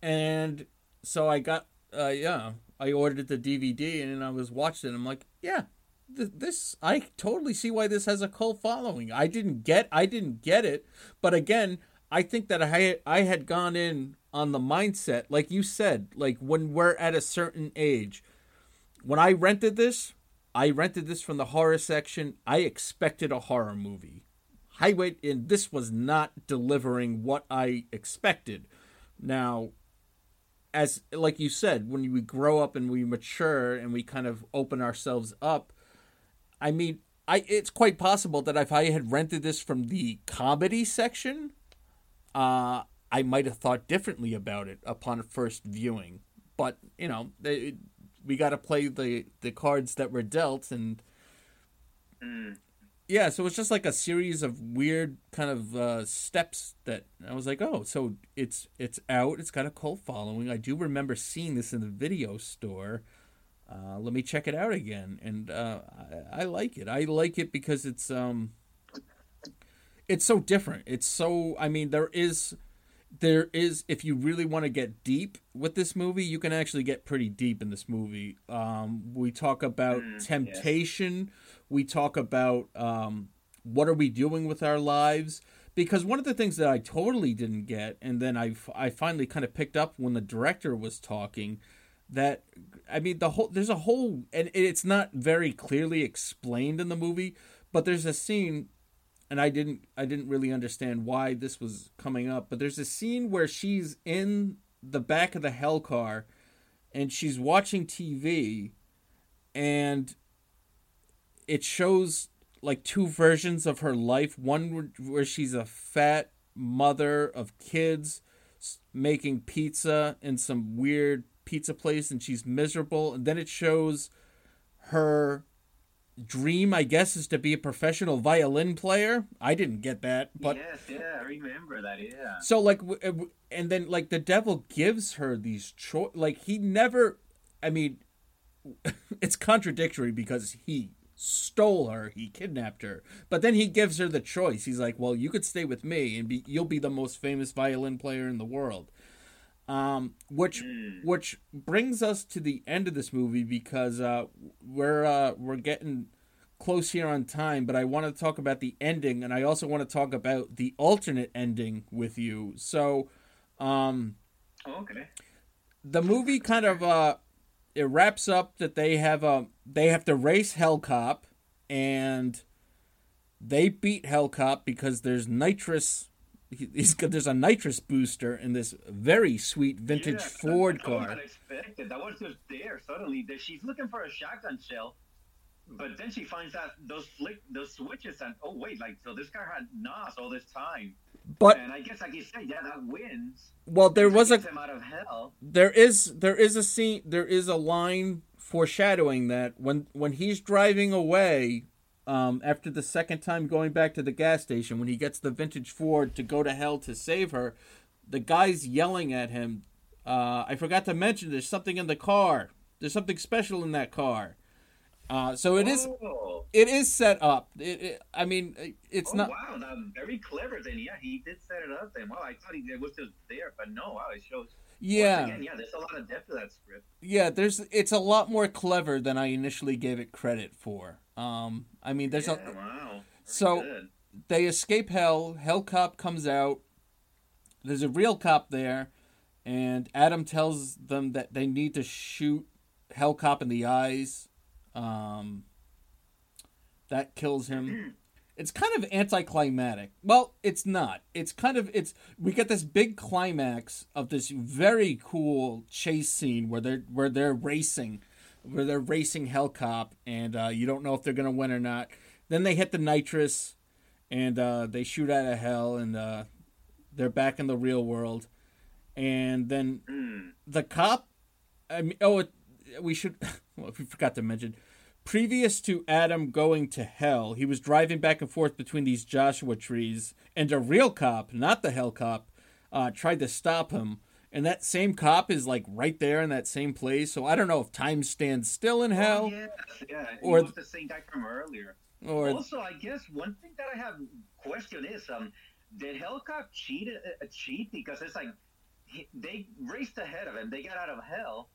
and so I got, uh, yeah, I ordered the DVD, and I was watching it. I'm like, yeah, th- this I totally see why this has a cult following. I didn't get, I didn't get it, but again, I think that I I had gone in on the mindset, like you said, like when we're at a certain age. When I rented this, I rented this from the horror section. I expected a horror movie. Highway, and this was not delivering what I expected. Now, as like you said, when we grow up and we mature and we kind of open ourselves up, I mean, I it's quite possible that if I had rented this from the comedy section, uh, I might have thought differently about it upon first viewing. But you know, it, we got to play the the cards that were dealt, and yeah, so it's just like a series of weird kind of uh, steps that I was like, oh, so it's it's out. It's got a cult following. I do remember seeing this in the video store. Uh, let me check it out again, and uh, I, I like it. I like it because it's um, it's so different. It's so. I mean, there is there is if you really want to get deep with this movie you can actually get pretty deep in this movie. Um, we talk about temptation. We talk about um, what are we doing with our lives? Because one of the things that i totally didn't get and then i, I finally kind of picked up when the director was talking that i mean the whole there's a whole and it's not very clearly explained in the movie but there's a scene and I didn't I didn't really understand why this was coming up, but there's a scene where she's in the back of the hell car and she's watching TV and it shows like two versions of her life. One where- she's a fat mother of kids making pizza in some weird pizza place and she's miserable. And then it shows her dream i guess is to be a professional violin player i didn't get that but yes, yeah, I remember that. Yeah. so like, uh, and then like the devil gives her these cho- like he never. I mean, it's contradictory because he stole her, he kidnapped her, but then he gives her the choice. He's like, "Well, you could stay with me, and be you'll be the most famous violin player in the world." Um, which which brings us to the end of this movie because uh, we're uh, we're getting close here on time, but I want to talk about the ending, and I also want to talk about the alternate ending with you. So, um, Okay. the movie kind of uh, it wraps up that they have a they have to race Hellcop, and they beat Hellcop because there's nitrous. He- He's got there's a nitrous booster in this very sweet vintage Yeah, Ford that was car. Unexpected. That was just there suddenly. That she's looking for a shotgun shell, but then she finds out those flick those switches and oh wait, like so this car had NOS all this time. But and I guess like you said, yeah, that wins. well, there was a gets out of hell. there is there is a scene there is a line foreshadowing that when when he's driving away um, after the second time going back to the gas station when he gets the vintage ford to go to hell to save her the guy's yelling at him uh, i forgot to mention there's something in the car there's something special in that car uh, so it is Oh, it is set up it, it, i mean it's oh not wow, that, very clever. Then yeah, he did set it up. Then wow, I thought he was just there, but no, wow, it shows. Yeah again, yeah, there's a lot of depth to that script. Yeah, there's it's a lot more clever than I initially gave it credit for. Um, I mean, there's yeah, a wow. So good. they escape hell. Hell cop comes out. There's a real cop there, and Adam tells them that they need to shoot Hell cop in the eyes. Um, that kills him. It's kind of anticlimactic. Well, it's not. It's kind of it's we get this big climax of this very cool chase scene where they're where they're racing, where they're racing Hellcop, and uh, you don't know if they're gonna win or not. Then they hit the nitrous, and uh, they shoot out of hell, and uh, they're back in the real world. And then the cop, I mean, oh, it, we should. Well, we forgot to mention. Previous to Adam going to hell, he was driving back and forth between these Joshua trees, and a real cop, not the hell cop, uh, tried to stop him. And that same cop is like right there in that same place. So I don't know if time stands still in hell, Oh, yes, yeah, or- was the same guy from earlier. or also, I guess one thing that I have question is, um, did Hellcop cheat uh, cheat because it's like he, they raced ahead of him, they got out of hell,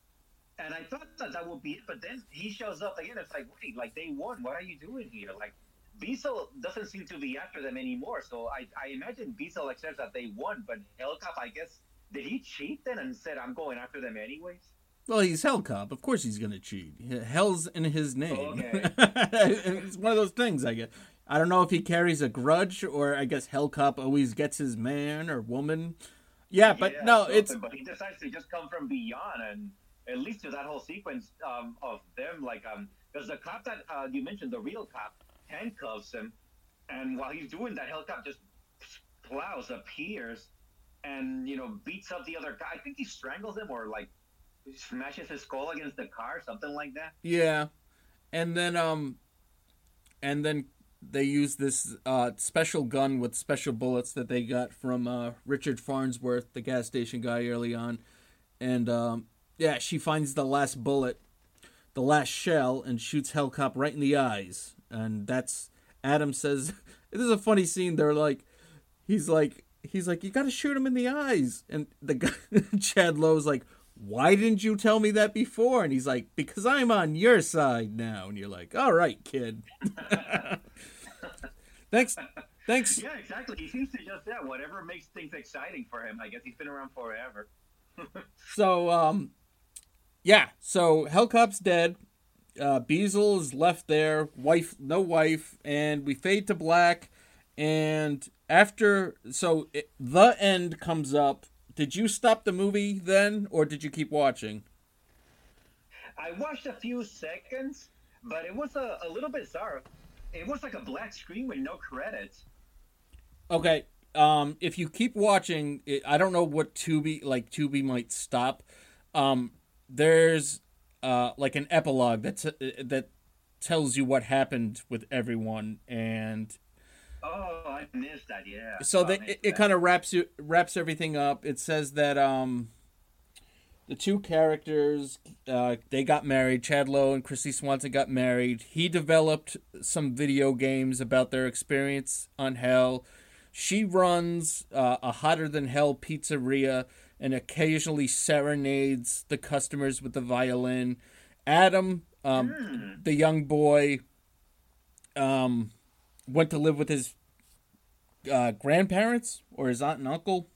and I thought that that would be it, but then he shows up again. It's like, wait, like they won. What are you doing here? Like. Beezle doesn't seem to be after them anymore, so I, I imagine Beezle accepts that they won, but Hellcop, I guess, did he cheat then and said, I'm going after them anyways? Well, he's Hell Cop. Of course he's gonna cheat. Hell's in his name. Okay. it's one of those things. I guess. I don't know if he carries a grudge or I guess Hell Cop always gets his man or woman. Yeah, but Yeah, no, something, it's But he decides to just come from beyond, and it least to that whole sequence um, of them, like, um, because the cop that uh, you mentioned, the real cop, handcuffs him, and while he's doing that, Hellcop just plows, appears, and you know beats up the other guy. I think he strangles him or like smashes his skull against the car, something like that. yeah, and then um, and then they use this uh special gun with special bullets that they got from uh Richard Farnsworth, the gas station guy early on, and um, yeah, she finds the last bullet, the last shell, and shoots Hellcop right in the eyes, and that's Adam says. This is a funny scene. They're like, he's like, he's like, you got to shoot him in the eyes, and the guy, Chad Lowe's like, why didn't you tell me that before? And he's like, because I'm on your side now. And you're like, all right, kid. thanks, thanks. Yeah, exactly. He seems to just yeah, whatever makes things exciting for him. I guess he's been around forever. So, um, yeah. So Hellcop's dead. uh, Beezle is left there, wife, no wife, and we fade to black. And after, so it, the end comes up. Did you stop the movie then, or did you keep watching? I watched a few seconds, but it was a, a little bit bizarre. It was like a black screen with no credits. Okay. Um, if you keep watching, it, I don't know what Tubi like Tubi might stop. Um, there's uh like an epilogue that's that tells you what happened with everyone, and Oh, I missed that. Yeah. so Oh, they, it, it kind of wraps you wraps everything up. It says that um the two characters uh, they got married. Chad Lowe and Kristy Swanson got married. He developed some video games about their experience on Hell. She runs uh, a hotter than hell pizzeria and occasionally serenades the customers with the violin. Adam, um, the young boy, um, went to live with his uh, grandparents or his aunt and uncle.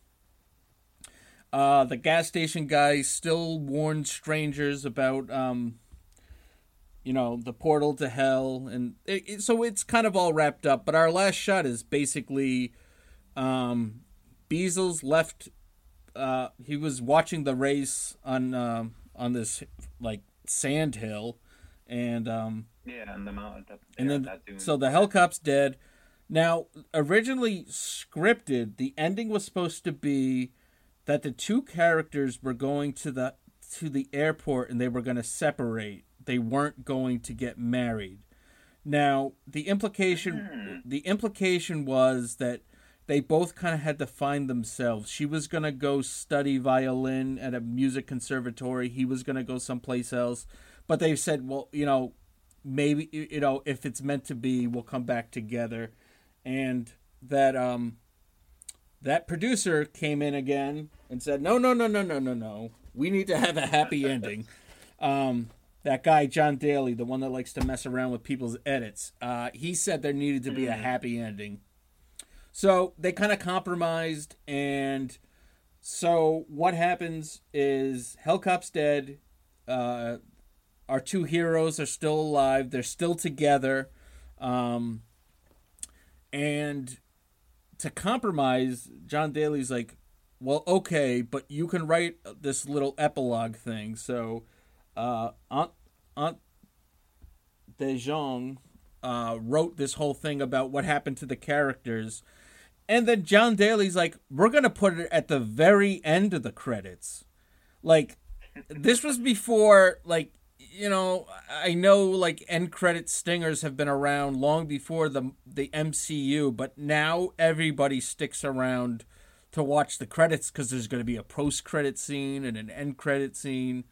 Uh, the gas station guy still warns strangers about, um, you know, the portal to hell, and it, it- so it's kind of all wrapped up. But our last shot is basically, um, Beezle's left. Uh, he was watching the race on um on this like sand hill, and um, Yeah, and the mountain. And then so the Hellcop's dead. Now, originally scripted, the ending was supposed to be that the two characters were going to the to the airport and they were going to separate. They weren't going to get married. Now, the implication the implication was that they both kind of had to find themselves. She was going to go study violin at a music conservatory. He was going to go someplace else. But they said, well, you know, maybe you know if it's meant to be we'll come back together and that um that producer came in again and said no no no no no no no we need to have a happy ending um that guy john daly the one that likes to mess around with people's edits uh he said there needed to be a happy ending so they kind of compromised and so what happens is hellcop's dead uh our two heroes are still alive. They're still together. Um, and to compromise, John Daly's like, well, okay, but you can write this little epilogue thing. So, uh, Aunt, Aunt DeJong uh, wrote this whole thing about what happened to the characters. And then John Daly's like, we're going to put it at the very end of the credits. Like, this was before, like, you know, I know like end credit stingers have been around long before the the MCU, but now everybody sticks around to watch the credits because there's going to be a post credit scene and an end credit scene.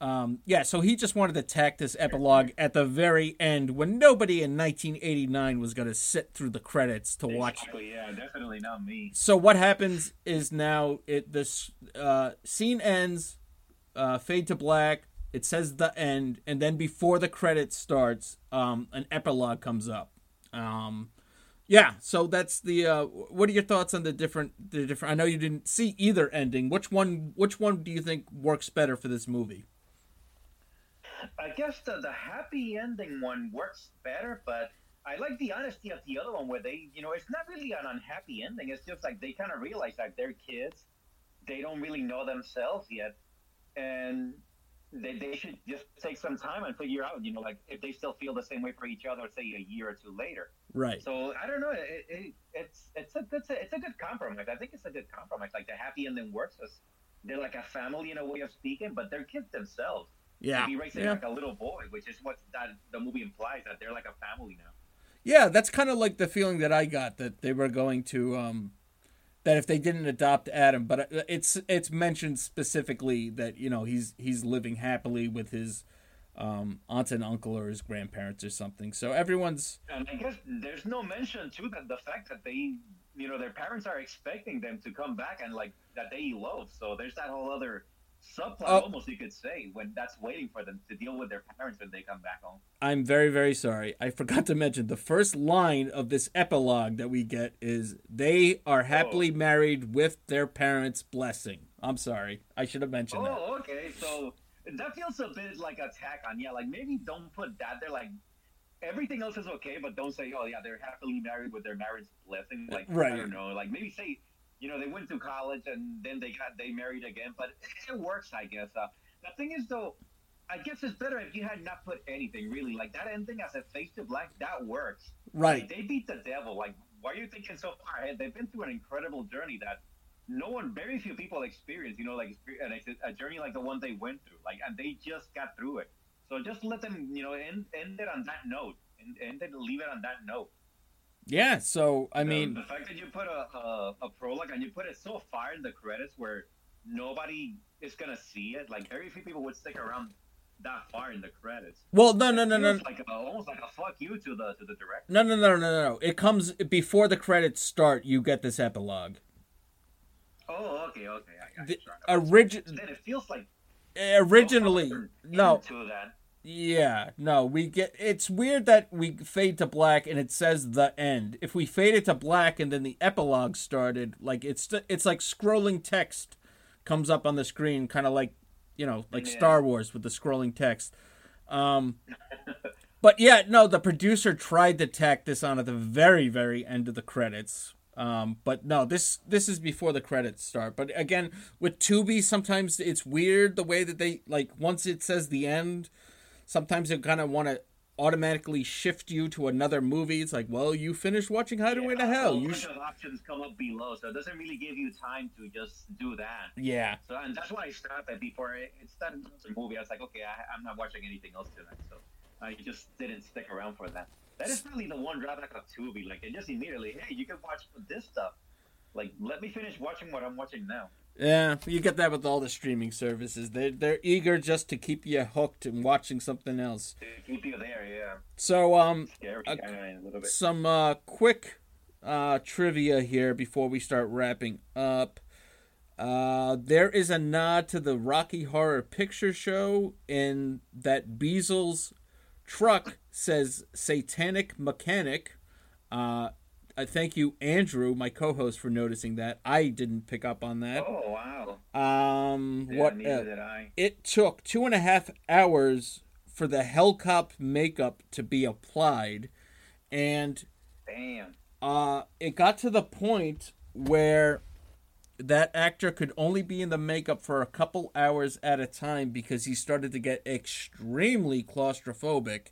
Um, yeah, so he just wanted to tack this epilogue at the very end when nobody in 1989 was going to sit through the credits to watch Exactly, yeah, definitely not me. so what happens is now it this uh, scene ends, uh, fade to black. It says the end, and then before the credits starts, um, an epilogue comes up. Um, yeah, so that's the. Uh, what are your thoughts on the different? The different. I know you didn't see either ending. Which one? Which one do you think works better for this movie? I guess the, the happy ending one works better, but I like the honesty of the other one where they, you know, it's not really an unhappy ending. It's just like they kind of realize that they're kids. They don't really know themselves yet. And they, they should just take some time and figure out, you know, like if they still feel the same way for each other, say a year or two later. Right. So I don't know. It, it, it's it's a good it's a good compromise. I think it's a good compromise. Like the happy ending works as they're like a family in a way of speaking, but they're kids themselves. Yeah. Be Yeah. like a little boy, which is what that the movie implies that they're like a family now. Yeah, that's kind of like the feeling that I got that they were going to um that if they didn't adopt Adam, but uh, it's it's mentioned specifically that you know he's he's living happily with his um aunt and uncle or his grandparents or something. So everyone's And I guess there's no mention too that the fact that they, you know, their parents are expecting them to come back and like that they elope. So there's that whole other subplot, Oh. almost you could say, when that's waiting for them to deal with their parents when they come back home. I'm very very sorry. I forgot to mention the first line of this epilogue that we get is they are oh. happily married with their parents' blessing. I'm sorry. I should have mentioned that. Oh, okay. So that feels a bit like attack on. Yeah, like maybe don't put that there. Like everything else is okay, but don't say, oh yeah, they're happily married with their marriage blessing. Like Right. I don't know. Like maybe say, you know, they went to college and then they got they married again. But it works, I guess. Uh, the thing is though. I guess it's better if you had not put anything really like that ending as a face to black. That works. Right. Like, they beat the devil. Like, why are you thinking so far ahead? They've been through an incredible journey that no one, very few people experience. You know, like exper- an ex- a journey like the one they went through. Like, and they just got through it. So just let them, you know, end, end it on that note, and end it, leave it on that note. Yeah. So I mean, the fact that you put a, a a prologue and you put it so far in the credits where nobody is gonna see it. Like, very few people would stick around that far in the credits. well, no, no, no, no, Like a, almost like a fuck you to the to the director. no, no, no, no, no, no. It comes before the credits start. You get this epilogue. Oh, okay, okay. I got The origin Then it feels like originally no. Yeah, no, we get it's weird that we fade to black and it says the end. If we fade it to black and then the epilogue started, like it's it's like scrolling text comes up on the screen kind of like, you know, like Yeah. Star Wars with the scrolling text. Um but yeah, no, the producer tried to tack this on at the very very end of the credits. Um, but no, this this is before the credits start. But again, with Tubi, sometimes it's weird the way that they like once it says the end, sometimes they kind of want to automatically shift you to another movie. It's like, well, you finished watching Highway to Yeah, Hell. A You bunch sh- of options come up below, so it doesn't really give you time to just do that. yeah, So, and that's why I stopped it before it, it started the movie. I was like, okay, I, I'm not watching anything else tonight, so I just didn't stick around for that. That is probably the one drawback of Tubi. Like, it just immediately, hey, you can watch this stuff. Like, let me finish watching what I'm watching now. yeah. You get that with all the streaming services. They're they're eager just to keep you hooked and watching something else. To keep you there, yeah. So um, a bit. some uh, quick uh, trivia here before we start wrapping up. Uh, there is a nod to the Rocky Horror Picture Show in that Beezle's truck says Satanic Mechanic. Uh, I thank you, Andrew, my co-host, for noticing that. I didn't pick up on that. Oh, wow. Um, Yeah, what neither else? did I. it took two and a half hours for the Hellcop makeup to be applied, and Damn. uh, it got to the point where that actor could only be in the makeup for a couple hours at a time because he started to get extremely claustrophobic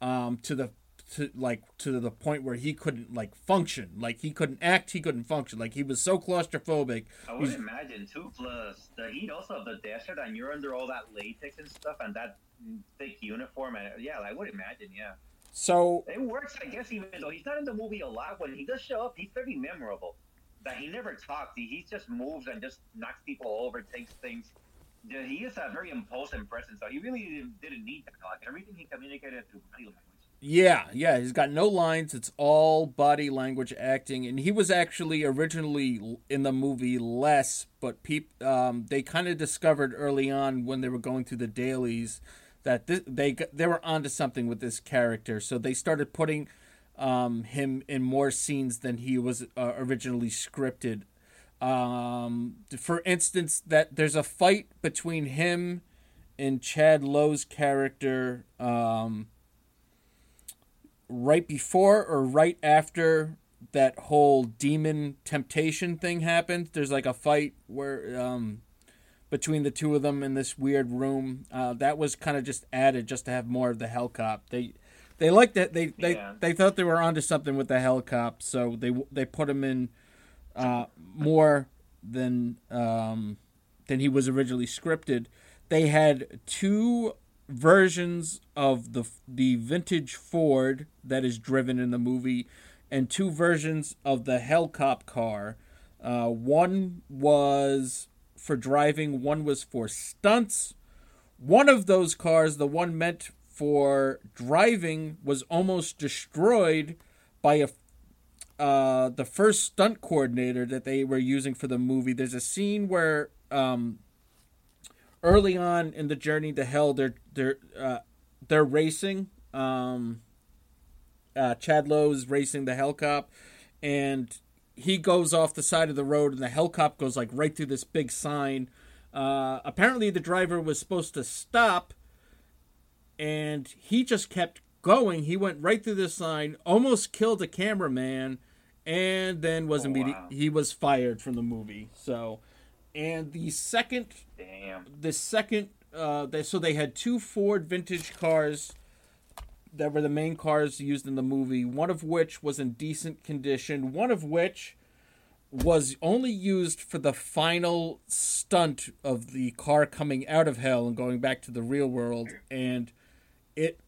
um, to the to like to the point where he couldn't like function like he couldn't act he couldn't function like he was so claustrophobic I would imagine too. Plus the heat also of the desert, and you're under all that latex and stuff, and that thick uniform, and yeah, I would imagine. Yeah, so it works. I guess even though he's not in the movie a lot, when he does show up, he's very memorable. That he never talks. He, he just moves and just knocks people over, takes things. He is a very impulsive presence, so he really didn't need that. Like everything he communicated through body language. Yeah, yeah, he's got no lines. It's all body language acting, and he was actually originally in the movie less, but peop, um, they kind of discovered early on when they were going through the dailies that they they were onto something with this character, so they started putting um, him in more scenes than he was uh, originally scripted. Um, for instance, that there's a fight between him and Chad Lowe's character. Um, right before or right after that whole demon temptation thing happened. There's like a fight where um, between the two of them in this weird room. Uh, that was kind of just added just to have more of the hell cop. They they liked that they they, Yeah. they thought they were onto something with the hell cop, so they they put him in uh, more than um, than he was originally scripted. They had two versions of the the vintage Ford that is driven in the movie, and two versions of the Hellcop car. Uh, one was for driving, one was for stunts. One of those cars, the one meant for driving, was almost destroyed by a uh, the first stunt coordinator that they were using for the movie. There's a scene where um, early on in the journey to hell, they're they're uh, they're racing. Um, uh, Chad Lowe's racing the Hellcop, and he goes off the side of the road, and the Hellcop goes like right through this big sign Uh, apparently, the driver was supposed to stop, and he just kept going. He went right through the sign, almost killed a cameraman, and then was Oh, immediate. wow. He was fired from the movie. So, and the second Damn. the second uh they, so they had two ford vintage cars that were the main cars used in the movie one of which was in decent condition one of which was only used for the final stunt of the car coming out of hell and going back to the real world and it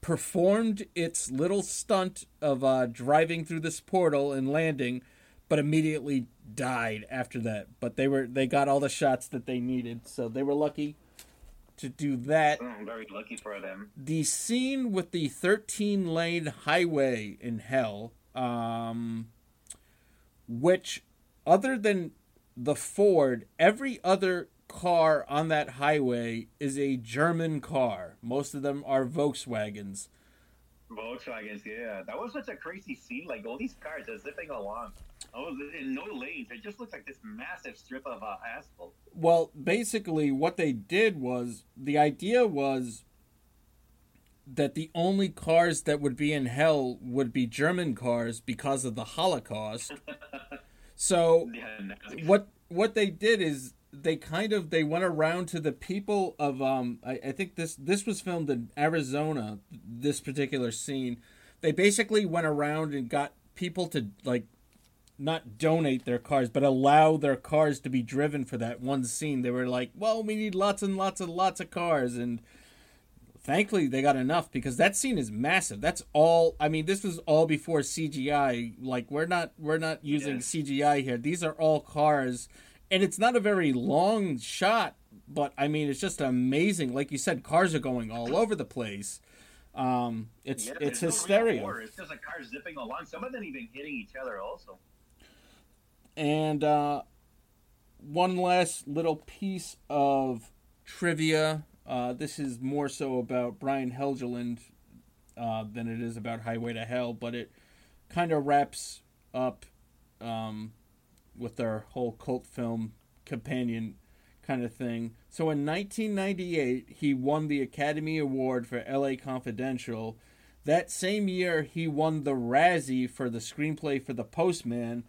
performed its little stunt of uh, driving through this portal and landing but immediately died after that but they were they got all the shots that they needed so they were lucky to do that I'm very lucky for them. the scene with the 13 lane highway in hell um which other than the ford every other car on that highway is a german car most of them are volkswagens Volkswagens, yeah. That was such a crazy scene. Like all these cars are zipping along. Oh, in no lanes. It just looks like this massive strip of uh, asphalt. Well, basically, what they did was the idea was that the only cars that would be in hell would be German cars because of the Holocaust. so Yeah, Nazi- what what they did is they kind of they went around to the people of um I, I think this this was filmed in Arizona this particular scene they basically went around and got people to like not donate their cars but allow their cars to be driven for that one scene. They were like well we need lots and lots and lots of cars and thankfully they got enough because that scene is massive. That's all i mean this was all before cgi like we're not we're not using cgi here. These are all cars and it's not a very long shot but i mean it's just amazing. Like you said cars are going all over the place. Um it's yeah, it's no hysteria. order. It's just a car zipping along. Some of them even hitting each other also. And uh, one last little piece of trivia. Uh, this is more so about Brian Helgeland uh, than it is about Highway to Hell, but it kind of wraps up um, with our whole cult film companion kind of thing. So in 1998, he won the Academy Award for LA Confidential. That same year, he won the Razzie for the screenplay for The Postman,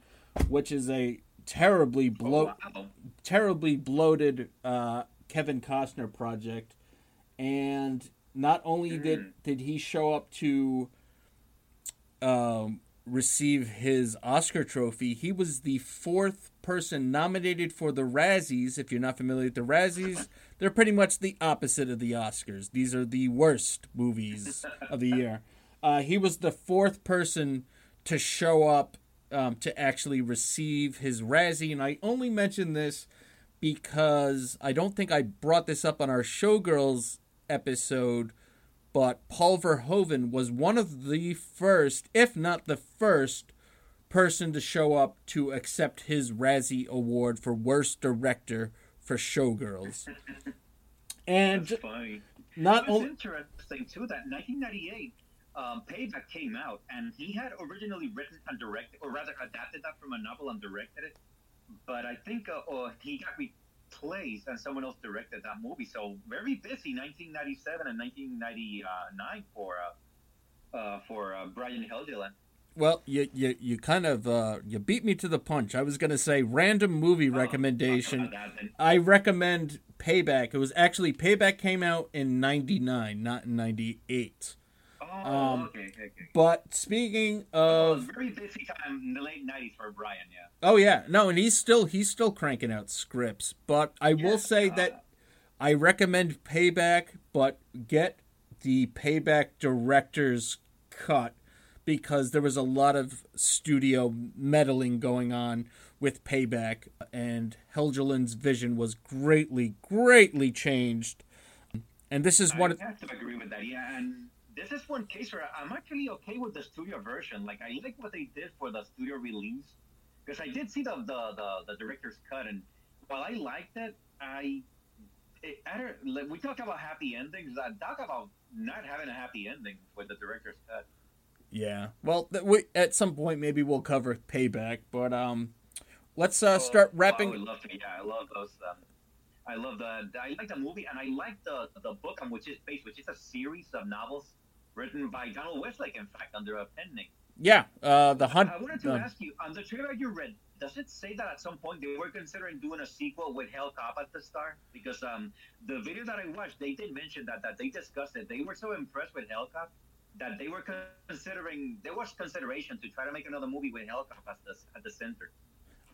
which is a terribly bloat, Oh, wow. terribly bloated uh, Kevin Costner project. And not only did did he show up to um, receive his Oscar trophy, he was the fourth person nominated for the Razzies. If you're not familiar with the Razzies, they're pretty much the opposite of the Oscars. These are the worst movies of the year. Uh, he was the fourth person to show up um, to actually receive his Razzie, and I only mention this because I don't think I brought this up on our Showgirls episode, but Paul Verhoeven was one of the first, if not the first, person to show up to accept his Razzie Award for Worst Director for Showgirls. And not only interesting too that 1998 um, Payback came out, and he had originally written and directed, or rather adapted that from a novel and directed it. But I think uh, uh, he got replaced, and someone else directed that movie. So very busy 1997 and 1999 for uh, uh, for uh, Brian Helgeland. Well, you you, you kind of uh, you beat me to the punch. I was gonna say random movie Oh, recommendation. talk about that then. I recommend Payback. It was actually Payback came out in '99, not in '98. Oh, Um, okay, okay, okay. But speaking Oh, of, very busy time in the late 90s for Brian. Yeah. oh yeah, no, and he's still he's still cranking out scripts. But I Yeah, will say uh, that I recommend Payback, but get the Payback director's cut because there was a lot of studio meddling going on with Payback, and Helgeland's vision was greatly, greatly changed. And this is one. I have to agree with that. Yeah, and this is one case where I'm actually okay with the studio version. Like I like what they did for the studio release because I did see the the, the, the director's cut, and while I liked it, I it, I don't, like, we talk about happy endings. I talk about not having a happy ending with the director's cut. Yeah. Well, th- we, at some point maybe we'll cover Payback, but um, let's uh, start Oh, I wrapping. would love to. Yeah, I love those. Um, I love the I like the movie and I like the the book on which it's based, which is a series of novels written by Donald Westlake, in fact, under a pen name. Yeah, uh, the hunt. I wanted to uh, ask you on the trailer you read. Does it say that at some point they were considering doing a sequel with Hell Cop at the star? Because um, the video that I watched, they did mention that that they discussed it. They were so impressed with Hell Cop that they were considering. There was consideration to try to make another movie with Hell Cop at the at the center.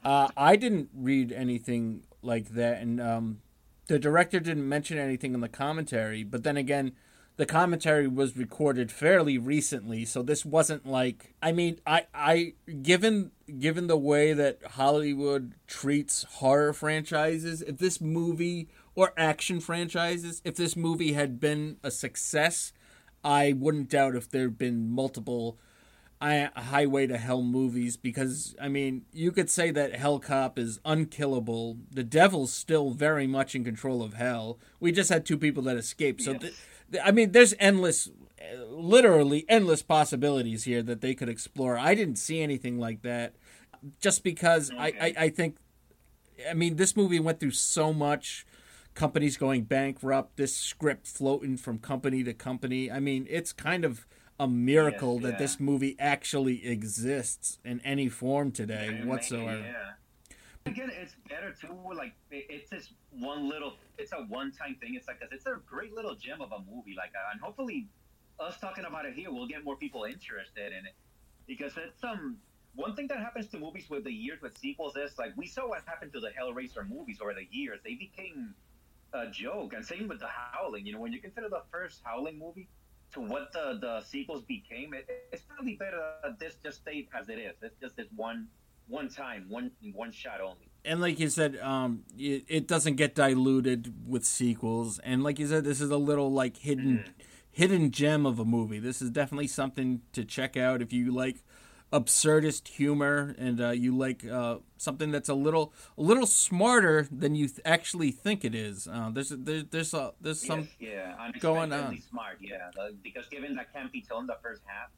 Uh, I didn't read anything like that, and um, the director didn't mention anything in the commentary. But then again, the commentary was recorded fairly recently, so this wasn't like. I mean, I, I given given the way that Hollywood treats horror franchises, if this movie or action franchises, if this movie had been a success, I wouldn't doubt if there'd been multiple I, Highway to Hell movies because I mean you could say that Hell Cop is unkillable. The devil's still very much in control of hell. We just had two people that escaped. So th- th- I mean there's endless literally endless possibilities here that they could explore. I didn't see anything like that just because I, I, I think I mean this movie went through so much companies going bankrupt, this script floating from company to company. I mean, it's kind of a miracle Yes, that yeah. this movie actually exists in any form today Yeah, whatsoever. Yeah. Again, it's better too. Like it, it's just one little. It's a one-time thing. It's like cause it's a great little gem of a movie. Like, uh, and hopefully, us talking about it here will get more people interested in it because it's um. One thing that happens to movies with the years with sequels is like we saw what happened to the Hellraiser movies over the years. They became a joke, and same with the Howling. You know, when you consider the first Howling movie to what the the sequels became, it, it's probably better that this just stayed as it is. It's just this one one time, one one shot only. and like you said, um, it, it doesn't get diluted with sequels. And like you said, this is a little like hidden, hidden gem of a movie. This is definitely something to check out if you like absurdist humor and uh, you like uh, something that's a little, a little smarter than you th- actually think it is. Uh, there's, there's, there's, a, there's some. yes, yeah, going on. smart. Yeah, because given that campy tone the first half,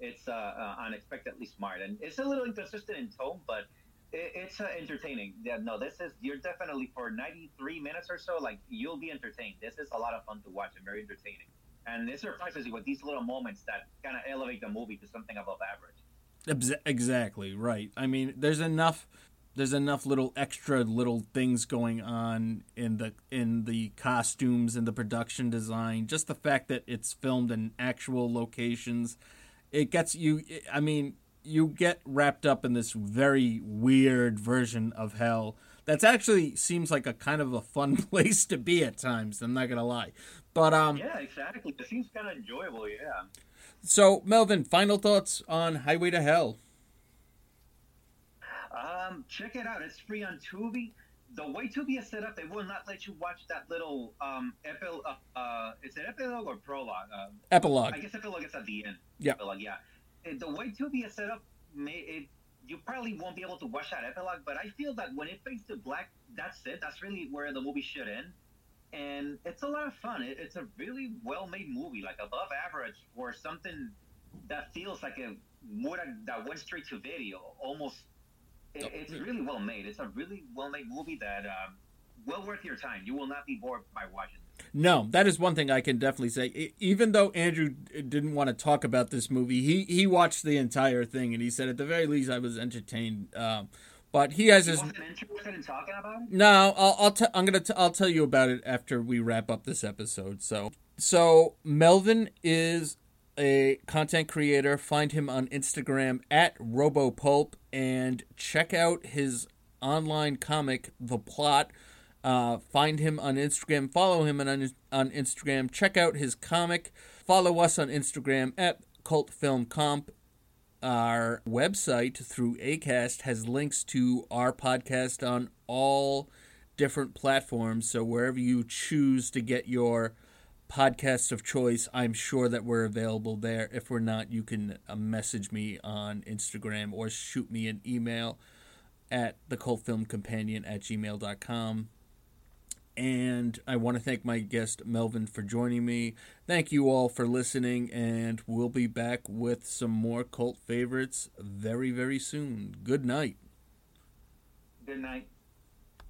it's uh, uh, unexpectedly smart, and it's a little inconsistent in tone, but it, it's uh, entertaining. Yeah, no, this is you're definitely for 93 minutes or so, like you'll be entertained. This is a lot of fun to watch and very entertaining. And it surprises you with these little moments that kind of elevate the movie to something above average. Exactly right. I mean, there's enough. There's enough little extra little things going on in the in the costumes and the production design. Just the fact that it's filmed in actual locations, it gets you. I mean, you get wrapped up in this very weird version of hell. That's actually seems like a kind of a fun place to be at times. I'm not gonna lie, but um. Yeah, exactly. It seems kind of enjoyable. Yeah. So Melvin, final thoughts on Highway to Hell? Um, check it out. It's free on Tubi. The way Tubi is set up, they will not let you watch that little um epil. Uh, uh it's an epilogue or prologue. Uh, Epilogue. I guess epilogue is at the end. Yeah. Epilogue, yeah. The way Tubi is set up, may it you probably won't be able to watch that epilogue. But I feel that when it fades to black, that's it. That's really where the movie should end. And it's a lot of fun. It, it's a really well-made movie, like above average for something that feels like a that went straight to video, almost it, it's really well made. It's a really well made movie that um, well worth your time. You will not be bored by watching. No, that is one thing I can definitely say. Even though Andrew didn't want to talk about this movie, he he watched the entire thing and he said at the very least I was entertained. Um, but he has You his wasn't interested in talking about it? no. I'll I'll t- I'm gonna t- I'll tell you about it after we wrap up this episode. So so Melvin is a content creator. Find him on Instagram at RoboPulp and check out his online comic, The Plot. Uh, find him on Instagram. Follow him on on Instagram. Check out his comic. Follow us on Instagram at Cult Film Comp. Our website through Acast has links to our podcast on all different platforms. So wherever you choose to get your podcasts of choice, I'm sure that we're available there. If we're not, you can uh, message me on Instagram or shoot me an email at the cult film companion at gmail.com. And I want to thank my guest Melvin for joining me. Thank you all for listening, and we'll be back with some more cult favorites very, very soon. Good night. Good night.